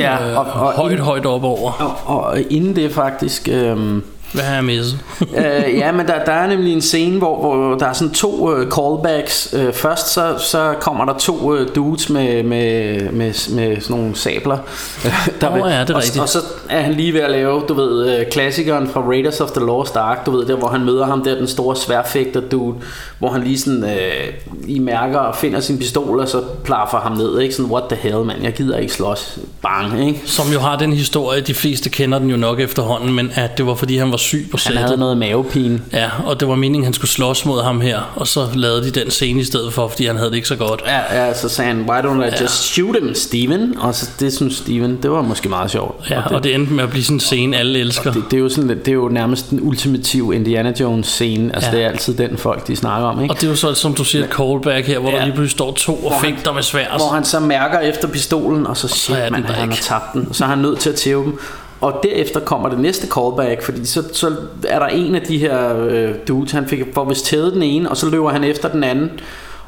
Ja, øh, og, og, højt, inden, højt op over. og, og inden det faktisk... Øhm, Hvad har jeg misset? øh, ja, men der, der er nemlig en scene, hvor, hvor der er sådan to øh, callbacks. Øh, først så, så kommer der to øh, dudes med, med, med, med sådan nogle sabler. der Åh, ja, det er og, rigtigt. og så er han lige ved at lave, du ved, øh, klassikeren fra Raiders of the Lost Ark, du ved, der hvor han møder ham der, den store sværfægter dude, hvor han lige sådan, øh, i mærker og finder sin pistol, og så plaffer ham ned, ikke? Sådan, what the hell, man, jeg gider ikke slås. Bang, ikke? Som jo har den historie, de fleste kender den jo nok efterhånden, men at det var fordi han var syg på Han sættet. havde noget mavepine. Ja, og det var meningen, han skulle slås mod ham her, og så lavede de den scene i stedet for, fordi han havde det ikke så godt. Ja, ja, så sagde han, why don't I just shoot him, Steven? Og så, det synes Steven, det var måske meget sjovt. Ja, og det endte med at blive sådan en scene, alle elsker. det, det, er jo sådan, det er jo nærmest den ultimative Indiana Jones scene. Altså Ja. det er altid den folk, de snakker om, ikke? Og det er jo så, som du siger, et callback her, hvor ja. Ja. der lige pludselig står to og han- fægter med svær. Hvor han så mærker efter pistolen, og så shit, er den man, han har tabt den. Så er han nødt til at tæve dem. Og derefter kommer det næste callback, fordi så, så er der en af de her øh, dudes, han fik får vist tævet den ene, og så løber han efter den anden.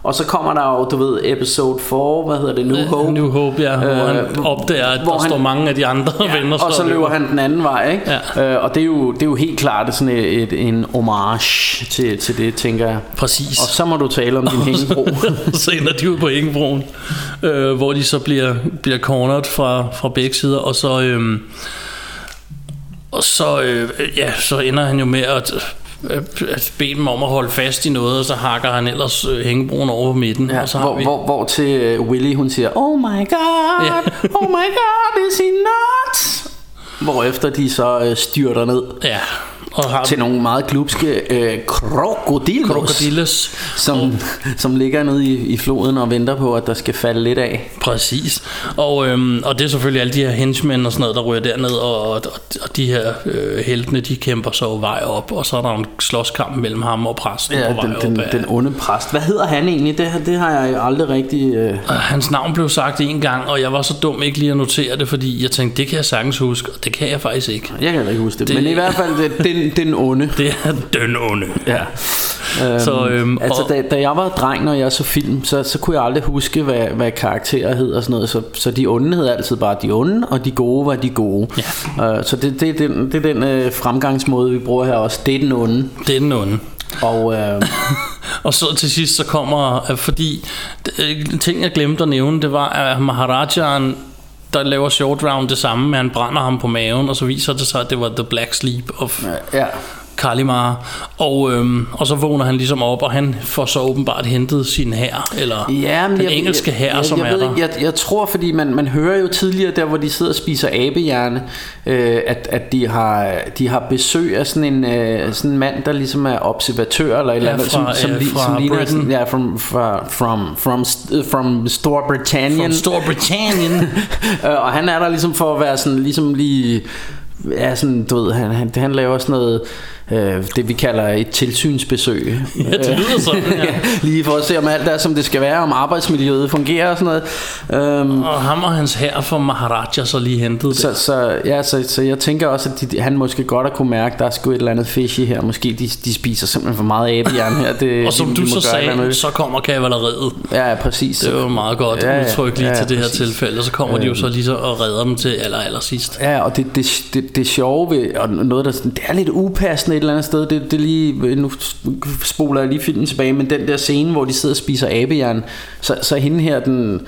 Og så kommer der jo, du ved, episode 4, hvad hedder det, New Hope. New Hope, ja, hvor Øh, han opdager, at hvor der han- står mange af de andre ja, venner. og så løber han den anden vej, ikke? Ja. Øh, og det er, jo, det er jo helt klart sådan et, et, en homage til, til det, tænker jeg. Præcis. Og så må du tale om din hængebro. så ender de ud på Ingebroen, øh, hvor de så bliver, bliver cornered fra, fra begge sider, og så, øh, og så, øh, ja, så ender han jo med at, øh, at bede dem om at holde fast i noget, og så hakker han ellers øh, Hængebroen over på midten. Ja, og så hvor, vi, hvor, hvor til uh, Willy hun siger Oh my god, Ja. oh my god, is he nuts? Hvorefter de så uh, styrter ned ja, og har til nogle meget glupske uh, krokodillos, krokodilles. som, som ligger nede i, i floden og venter på, at der skal falde lidt af. Præcis. Og, øhm, og det er selvfølgelig alle de her henchmen og sådan noget, der ryger derned, og, og, og de her øh, heltene, de kæmper så vej op, og så er der en slåskamp mellem ham og præsten Ja, på vej den, op. den, af- den onde præst. Hvad hedder han egentlig? Det, det har jeg aldrig rigtig... Uh... Og Hans navn blev sagt en gang, og jeg var så dum ikke lige at notere det, fordi jeg tænkte, det kan jeg sagtens huske, og det kan jeg faktisk ikke. Jeg kan heller ikke huske det, Det- det... men i hvert fald det, den, den onde. Det er den onde. Ja. Øhm, Så, øhm, altså, og- da, da jeg var dreng, når jeg så film, så, så kunne jeg aldrig huske, hvad, hvad karakterer hed og sådan noget. Så, så de onde hed altid bare de onde, og de gode var de gode. Ja. Øh, så det, det, er den, det er den øh, fremgangsmåde, vi bruger her også. Det er den onde. Det er den onde. Og øh, Og så til sidst så kommer, øh, fordi øh, ting jeg glemte at nævne, det var, at Maharajaen, der laver short round det samme, men han brænder ham på maven, og så viser det sig, at det var The Black Sleep of ja, Kalimar. Og, øhm, og så vågner han ligesom op, og han får så åbenbart hentet sin hær, eller Ja, men den jeg, engelske hær, jeg, som jeg, er ved der. jeg, jeg tror, fordi man, man hører jo tidligere, der hvor de sidder og spiser abehjerne, øh, at, at de, har, de har besøg af sådan en, øh, sådan en mand, der ligesom er observatør, eller et eller Ja, andet, fra, som, som, øh, li- fra som ligner sådan, ja, from, fra, from, from, st- from Storbritannien. From Storbritannien. Øh, og han er der ligesom for at være sådan, ligesom lige, ja, sådan, du ved, han, han, han laver sådan noget, øh, det vi kalder et tilsynsbesøg. ja, det lyder sådan, ja. Lige for at se, om alt er, som det skal være, om arbejdsmiljøet fungerer og sådan noget. Øhm, Og ham og hans hær fra Maharaja så lige hentet så, det. så, ja, så, så jeg tænker også, at de, han måske godt har kunne mærke, der er sgu et eller andet fishy her. Måske de, de spiser simpelthen for meget abejern her. Det, Og som de, du de så sagde, så kommer kavaleriet. Ja, ja, præcis. Det var meget godt Ja, ja, udtryk lige ja, til det her præcis. tilfælde, og så kommer de jo så lige så og redder dem til aller, aller sidst. Ja, og det, det, det, det sjove ved, og noget der det er lidt upassende et eller andet sted, det, det lige, nu spoler jeg lige filmen tilbage, men den der scene, hvor de sidder og spiser abejern, så, så hende her, den,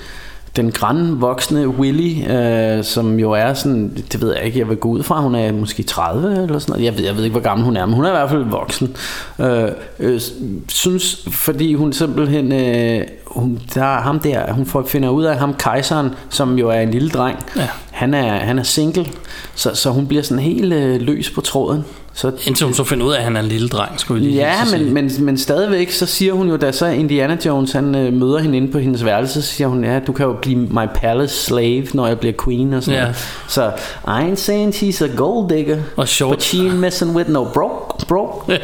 den grænvoksne Willy, øh, som jo er sådan, det ved jeg ikke, jeg vil gå ud fra, hun er måske 30 eller sådan noget, jeg ved, jeg ved ikke, hvor gammel hun er, men hun er i hvert fald voksen, øh, øh, synes, fordi hun simpelthen, øh, hun, der er ham der, hun får, finder ud af ham, kejseren, som jo er en lille dreng, Ja. han er, han er single, så, så hun bliver sådan helt øh, løs på tråden. Så, Indtil hun så finder ud af, at han er en lille dreng, skulle vi lige ja, men, men, men stadigvæk, så siger hun jo, da så Indiana Jones, han øh, møder hende inde på hendes værelse, så siger hun, ja, du kan jo blive my palace slave, når jeg bliver queen og sådan Ja. noget. Så, I ain't saying she's a gold digger, Og short, but she ain't messing with no broke, broke. Ja.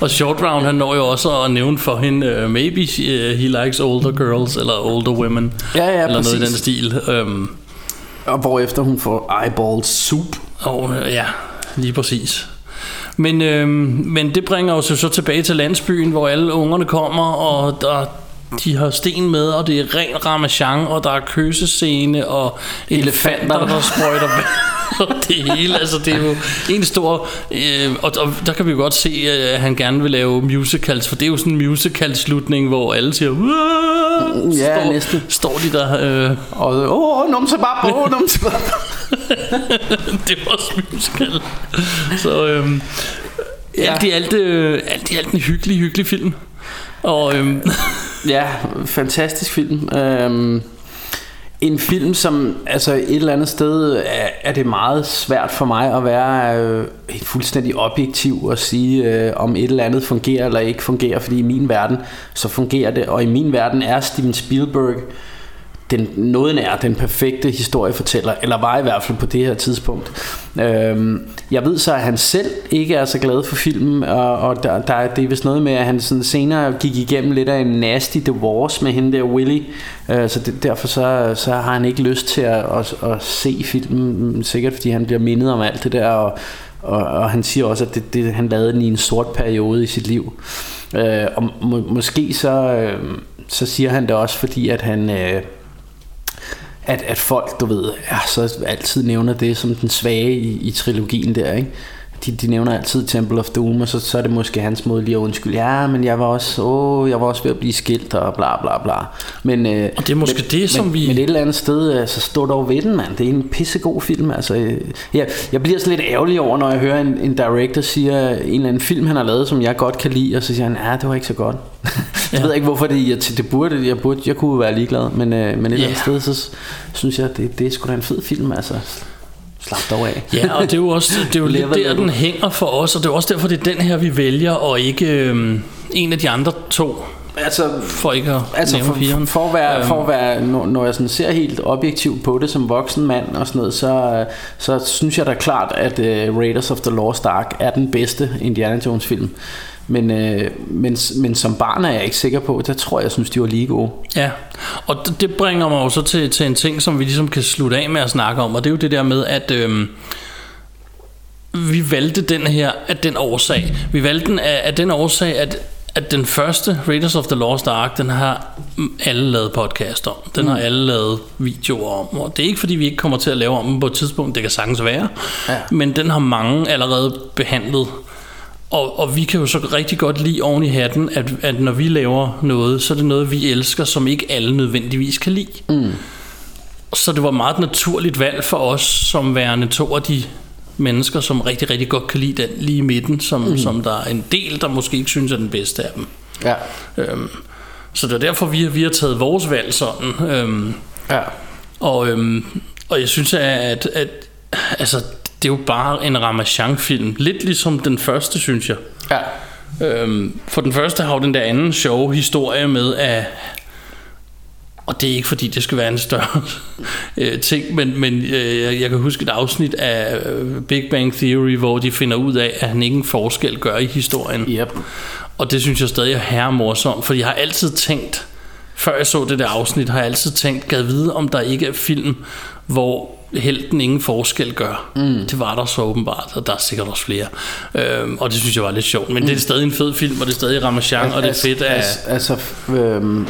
Og Short Round, han når jo også at nævne for hende, uh, maybe she, uh, he likes older girls, eller older women, Ja, ja, eller noget i præcis. den stil. Um, Og hvorefter hun får eyeball soup. og ja, lige præcis. Men, øhm, men det bringer os jo så tilbage til landsbyen, hvor alle ungerne kommer, og der, de har sten med, og det er ren ramachan, og der er køsescene, og elefanter, der sprøjter det hele, altså det er jo en stor øh, og, og der kan vi jo godt se at han gerne vil lave musicals For det er jo sådan en musical slutning Hvor alle siger! Ja, står, næsten. står de der øh, Og åh, oh, numsebab, åh, numsebab. det var også musical. Så øhm, ja. alt, i alt, øh, alt i alt en hyggelig, hyggelig film. Og øhm, Ja, fantastisk film. Øhm, En film, som altså et eller andet sted er, er det meget svært for mig at være øh, helt fuldstændig objektiv og sige, øh, om et eller andet fungerer eller ikke fungerer, fordi i min verden, så fungerer det, og i min verden er Steven Spielberg den, noget nær den perfekte historiefortæller, eller var i hvert fald på det her tidspunkt. Øhm, jeg ved så, at han selv ikke er så glad for filmen, og, og der, der, det er vist noget med, at han sådan senere gik igennem lidt af en nasty divorce med hende der Willy, øh, så det, derfor så, så har han ikke lyst til at, at, at se filmen, sikkert fordi han bliver mindet om alt det der, og, og, og han siger også, at det, det, han lavede den i en sort periode i sit liv. Øh, og må, måske så, øh, så siger han det også, fordi at han... Øh, at, at folk, du ved, ja, så altid nævner det som den svage i, i trilogien der, ikke? De, de nævner altid Temple of Doom, og så, så er det måske hans måde lige at undskylde. Ja, men jeg var også, åh, jeg var også ved at blive skilt og bla bla bla. Men, øh, Og det er måske men, det, som men, vi- Men et eller andet sted, øh, så står dog ved den, mand. Det er en pissegod film. Altså, øh, jeg, jeg bliver så lidt ærgerlig over, når jeg hører en, en director siger en eller anden film, han har lavet, som jeg godt kan lide, og så siger han, ja, det var ikke så godt. jeg Ja. ved ikke, hvorfor det, jeg, det burde, jeg, burde, jeg kunne være ligeglad, men, øh, men et eller andet sted, så synes jeg, det, det er sgu da en fed film, altså. Slap dog af. Ja, og det er jo også det er jo lidt der, den hænger for os, og det er også derfor, det er den her, vi vælger, og ikke øhm, en af de andre to, Altså, for ikke at Altså for, fireren. for at være, Øhm. for at være når, når jeg sådan ser helt objektivt på det som voksen mand og sådan noget, så, så synes jeg da klart, at uh, Raiders of the Lost Ark er den bedste Indiana Jones film. Men, uh, men, men som barn er jeg ikke sikker på, der tror jeg, jeg synes, de var lige gode. Ja, og det bringer mig jo så til, til en ting, som vi ligesom kan slutte af med at snakke om, og det er jo det der med, at øhm, vi valgte den her af den årsag. Vi valgte den af, af den årsag, at, at den første Raiders of the Lost Ark, den har mm, alle lavet podcast om. Den har alle lavet videoer om, og det er ikke fordi, vi ikke kommer til at lave om den på et tidspunkt, det kan sagtens være, Ja. men den har mange allerede behandlet. Og, og vi kan jo så rigtig godt lide oven i hatten, at, at når vi laver noget, så er det noget, vi elsker, som ikke alle nødvendigvis kan lide. Mm. Så det var meget et naturligt valg for os, som værende to af de mennesker, som rigtig, rigtig godt kan lide den lige i midten, som, mm. som der er en del, der måske ikke synes er den bedste af dem. Ja. Øhm, så det er derfor, vi, vi har taget vores valg sådan. Øhm, Ja. og, øhm, og jeg synes, at, at, at altså, det er jo bare en Ramachan-film. Lidt ligesom den første, synes jeg. Ja. Øhm, for den første har jo den der anden sjove historie med, at og det er ikke fordi det skal være en større øh, ting, men, men øh, jeg- jeg kan huske et afsnit af øh, Big Bang Theory, hvor de finder ud af, at han ingen forskel gør i historien. Yep. Og det synes jeg stadig er herre morsomt, for jeg har altid tænkt, før jeg så det der afsnit, har jeg altid tænkt, gad vide, om der ikke er film, hvor helten ingen forskel gør. Mm. Det var der så åbenbart, og der er sikkert også flere. Øhm, og det synes jeg var lidt sjovt. Men mm. det er stadig en fed film, og det er stadig Ramachan, og det er fedt at... Altså, altså øhm,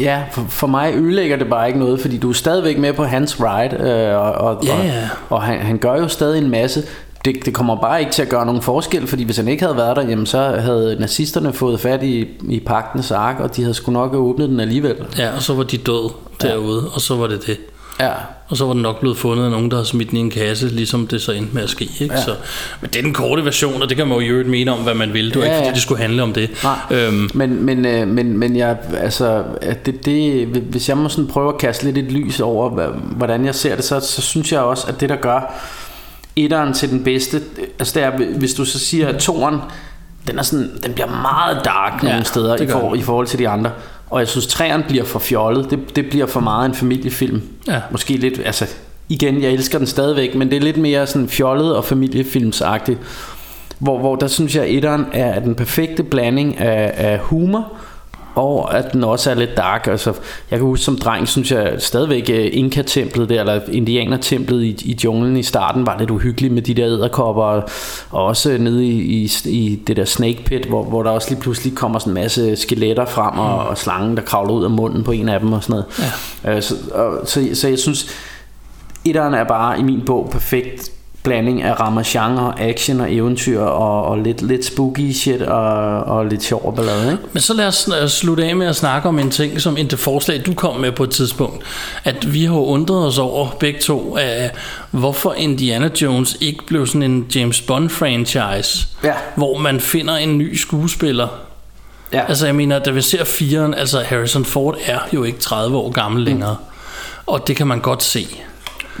ja, for, for mig ødelægger det bare ikke noget, fordi du er stadigvæk med på hans ride, øh, og, og, Ja, og, ja. og han, han gør jo stadig en masse. Det, det kommer bare ikke til at gøre nogen forskel, fordi hvis han ikke havde været der, jamen så havde nazisterne fået fat i, i pagtens ark, og de havde sgu nok åbnet den alligevel. Ja, og så var de død derude, og så var det det. Ja, Og så var den nok blevet fundet af nogen, der havde smidt den i en kasse, ligesom det så endte med at ske. Ikke? Ja. Så, men det er den korte version, og det kan man jo øvrigt mene om, hvad man vil. Det var Ja, ikke, fordi ja. det skulle handle om det. Nej, Øhm, men, men, øh, men, men jeg, altså, det, det, hvis jeg må sådan prøve at kaste lidt et lys over, hvordan jeg ser det, så, så synes jeg også, at det der gør etteren til den bedste, altså det er, hvis du så siger, at toeren, den, er sådan, den bliver meget dark Ja, nogle steder i, for, i forhold til de andre. Og jeg synes, træeren bliver for fjollet. Det, det bliver for meget en familiefilm. Ja. Måske lidt, altså igen, jeg elsker den stadigvæk, men det er lidt mere sådan fjollet og familiefilmsagtigt. Hvor, hvor der synes jeg, at etteren er den perfekte blanding af, af humor, og at den også er lidt dark. Altså, jeg kan huske som dreng, synes jeg stadigvæk uh, Inka-templet der, eller Indianer-templet i, i junglen i starten var lidt uhyggeligt med de der æderkopper, og, og også nede i, i, i det der snake pit, hvor, hvor der også lige pludselig kommer sådan en masse skeletter frem, og, og slangen, der kravler ud af munden på en af dem og sådan noget. Ja. Uh, så, og, så, så jeg synes, etteren er bare i min bog perfekt blanding af Ramachan og action og eventyr og, og lidt, lidt spooky shit og, og lidt sjov ballade, ikke? Men så lad os øh, slutte af med at snakke om en ting, som en det forslag, du kom med på et tidspunkt. At vi har undret os over begge to, af hvorfor Indiana Jones ikke blev sådan en James Bond franchise, Ja. hvor man finder en ny skuespiller. Ja. Altså jeg mener, da vi ser firen, altså Harrison Ford er jo ikke 30 år gammel længere. Og det kan man godt se.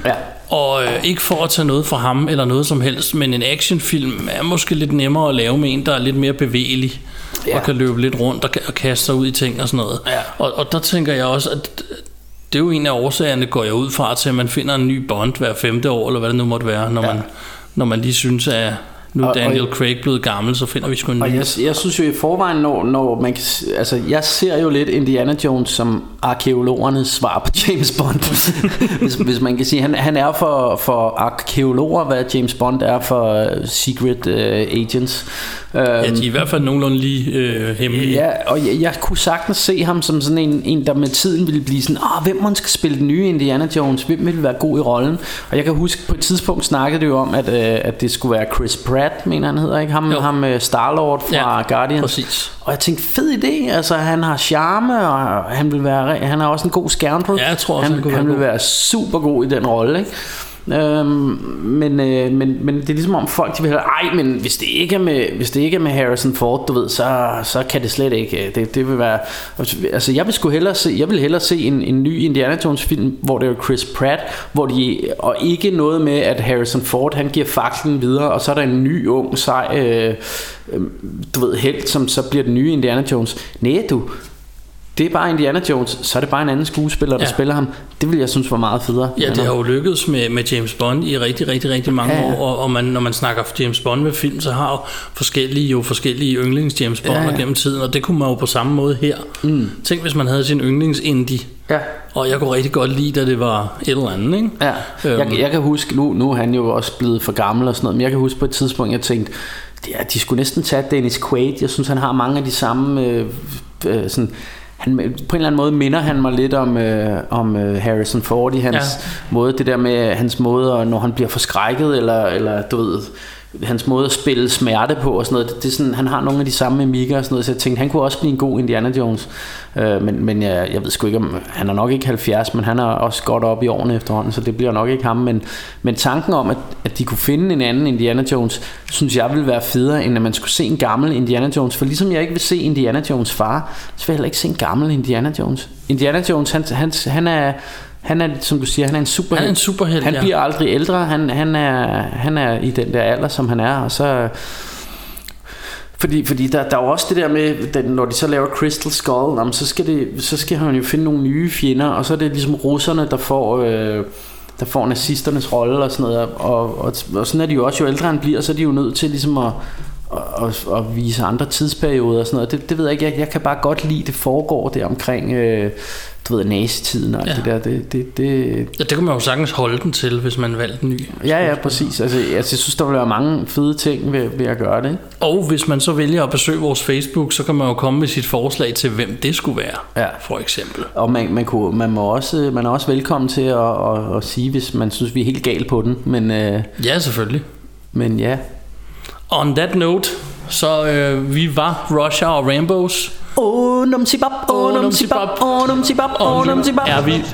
Ja. Og øh, ikke for at tage noget fra ham eller noget som helst, men en actionfilm er måske lidt nemmere at lave med en, der er lidt mere bevægelig. Ja. Og kan løbe lidt rundt og, og kaste sig ud i ting og sådan noget. Ja. Og, og der tænker jeg også, at det er jo en af årsagerne, går jeg ud fra, til at man finder en ny Bond hver femte år, eller hvad det nu måtte være, når, ja. man, når man lige synes, at nu er Og- og- Daniel Craig blevet gammel, så finder vi sgu en Og jeg, jeg synes jo i forvejen, når, når man kan, altså jeg ser jo lidt Indiana Jones som arkeologernes svar på James Bond. hvis, hvis man kan sige, han, han er for, for arkeologer, hvad James Bond er for uh, secret uh, agents. Ja, Øhm, de er i hvert fald nogenlunde lige øh, hemmelige. Ja, og jeg, jeg kunne sagtens se ham som sådan en, en der med tiden ville blive sådan, ah, hvem man skal spille den nye Indiana Jones, hvem vil være god i rollen? Og jeg kan huske, på et tidspunkt snakkede det jo om, at, øh, at det skulle være Chris Pratt, mener han hedder, ikke? Ham, Jo. ham øh, Star-Lord fra Ja, Guardians. præcis. Og jeg tænkte, fed idé, altså han har charme, og han vil være, han har også en god skærm på. Ja, jeg tror også, han, han han vil være super god i den rolle, ikke? Øhm, men, øh, men, men det er ligesom om folk de vil have, ej, men hvis det ikke er med, hvis det ikke er med Harrison Ford, du ved, så, så kan det slet ikke. Øh, det, det vil være, altså jeg vil sgu hellere se, jeg vil hellere se en, en ny Indiana Jones film, hvor det er Chris Pratt, hvor de, og ikke noget med, at Harrison Ford, han giver faklen videre, og så er der en ny, ung, sej, øh, øh, du ved, helt, som så bliver den nye Indiana Jones. Nej, du, det er bare Indiana Jones, så er det bare en anden skuespiller, der Ja. spiller ham. Det vil jeg synes var meget federe. Ja, det har jo lykkedes med, med James Bond i rigtig, rigtig, rigtig mange Ja, ja, år, og, og man, når man snakker James Bond med film, så har jo forskellige, jo forskellige yndlings James Bond Ja, ja, ja. ja. gennem tiden, og det kunne man jo på samme måde her. Mm. Tænk, hvis man havde sin yndlings indie, Ja. og jeg kunne rigtig godt lide, da det var et eller andet, ikke? Ja, Øhm. jeg, jeg kan huske, nu, nu er han jo også blevet for gammel og sådan noget, men jeg kan huske på et tidspunkt, jeg tænkte, ja, de skulle næsten tage Dennis Quaid. Jeg synes, han har mange af de samme, øh, øh, sådan, han, på en eller anden måde minder han mig lidt om, øh, om øh, Harrison Ford i hans ja. Måde, det der med hans måde, og når han bliver forskrækket, eller, eller du ved, hans måde at spille smerte på og sådan noget, det, det er sådan, han har nogle af de samme mimikker og sådan noget, så jeg tænkte, han kunne også blive en god Indiana Jones, øh, men, men jeg, jeg ved sgu ikke om, han er nok ikke 70, men han er også godt op i årene efterhånden, så det bliver nok ikke ham, men, men tanken om, at, at de kunne finde en anden Indiana Jones, synes jeg ville være federe, end at man skulle se en gammel Indiana Jones, for ligesom jeg ikke vil se Indiana Jones far, så vil jeg heller ikke se en gammel Indiana Jones. Indiana Jones, han, han, han er han er, som du siger, han er en superhelt. Han er en superhelt, Han ja. bliver aldrig ældre. Han, han, er, han er i den der alder, som han er. Og så... Fordi, fordi der, der er jo også det der med, den, når de så laver Crystal Skull, jamen, så, skal det, så skal han jo finde nogle nye fjender, og så er det ligesom russerne, der får, øh, der får nazisternes rolle og sådan noget. Og, og, og sådan er de jo også, jo ældre han bliver, så er de jo nødt til ligesom at, at, at, at vise andre tidsperioder og sådan noget. Det, det ved jeg ikke, jeg, jeg kan bare godt lide, det foregår der omkring, øh, du ved, nazitiden og Ja. det der. Det, det, det, Ja, det kunne man jo sagtens holde den til, hvis man valgte en ny. Ja, ja, præcis. Altså, altså, jeg synes, der vil være mange fede ting ved, ved at gøre det. Ikke? Og hvis man så vælger at besøge vores Facebook, så kan man jo komme med sit forslag til, hvem det skulle være, Ja. for eksempel. Og man, man, kunne, man, må også, man er også velkommen til at, at, at sige, hvis man synes, vi er helt galt på den. Men, øh, Ja, selvfølgelig. men ja. On that note, så øh, vi var Russia og Rambos. Åh, num sibab, åh, num sibab, åh, num sibab, åh, num sibab. Er vi.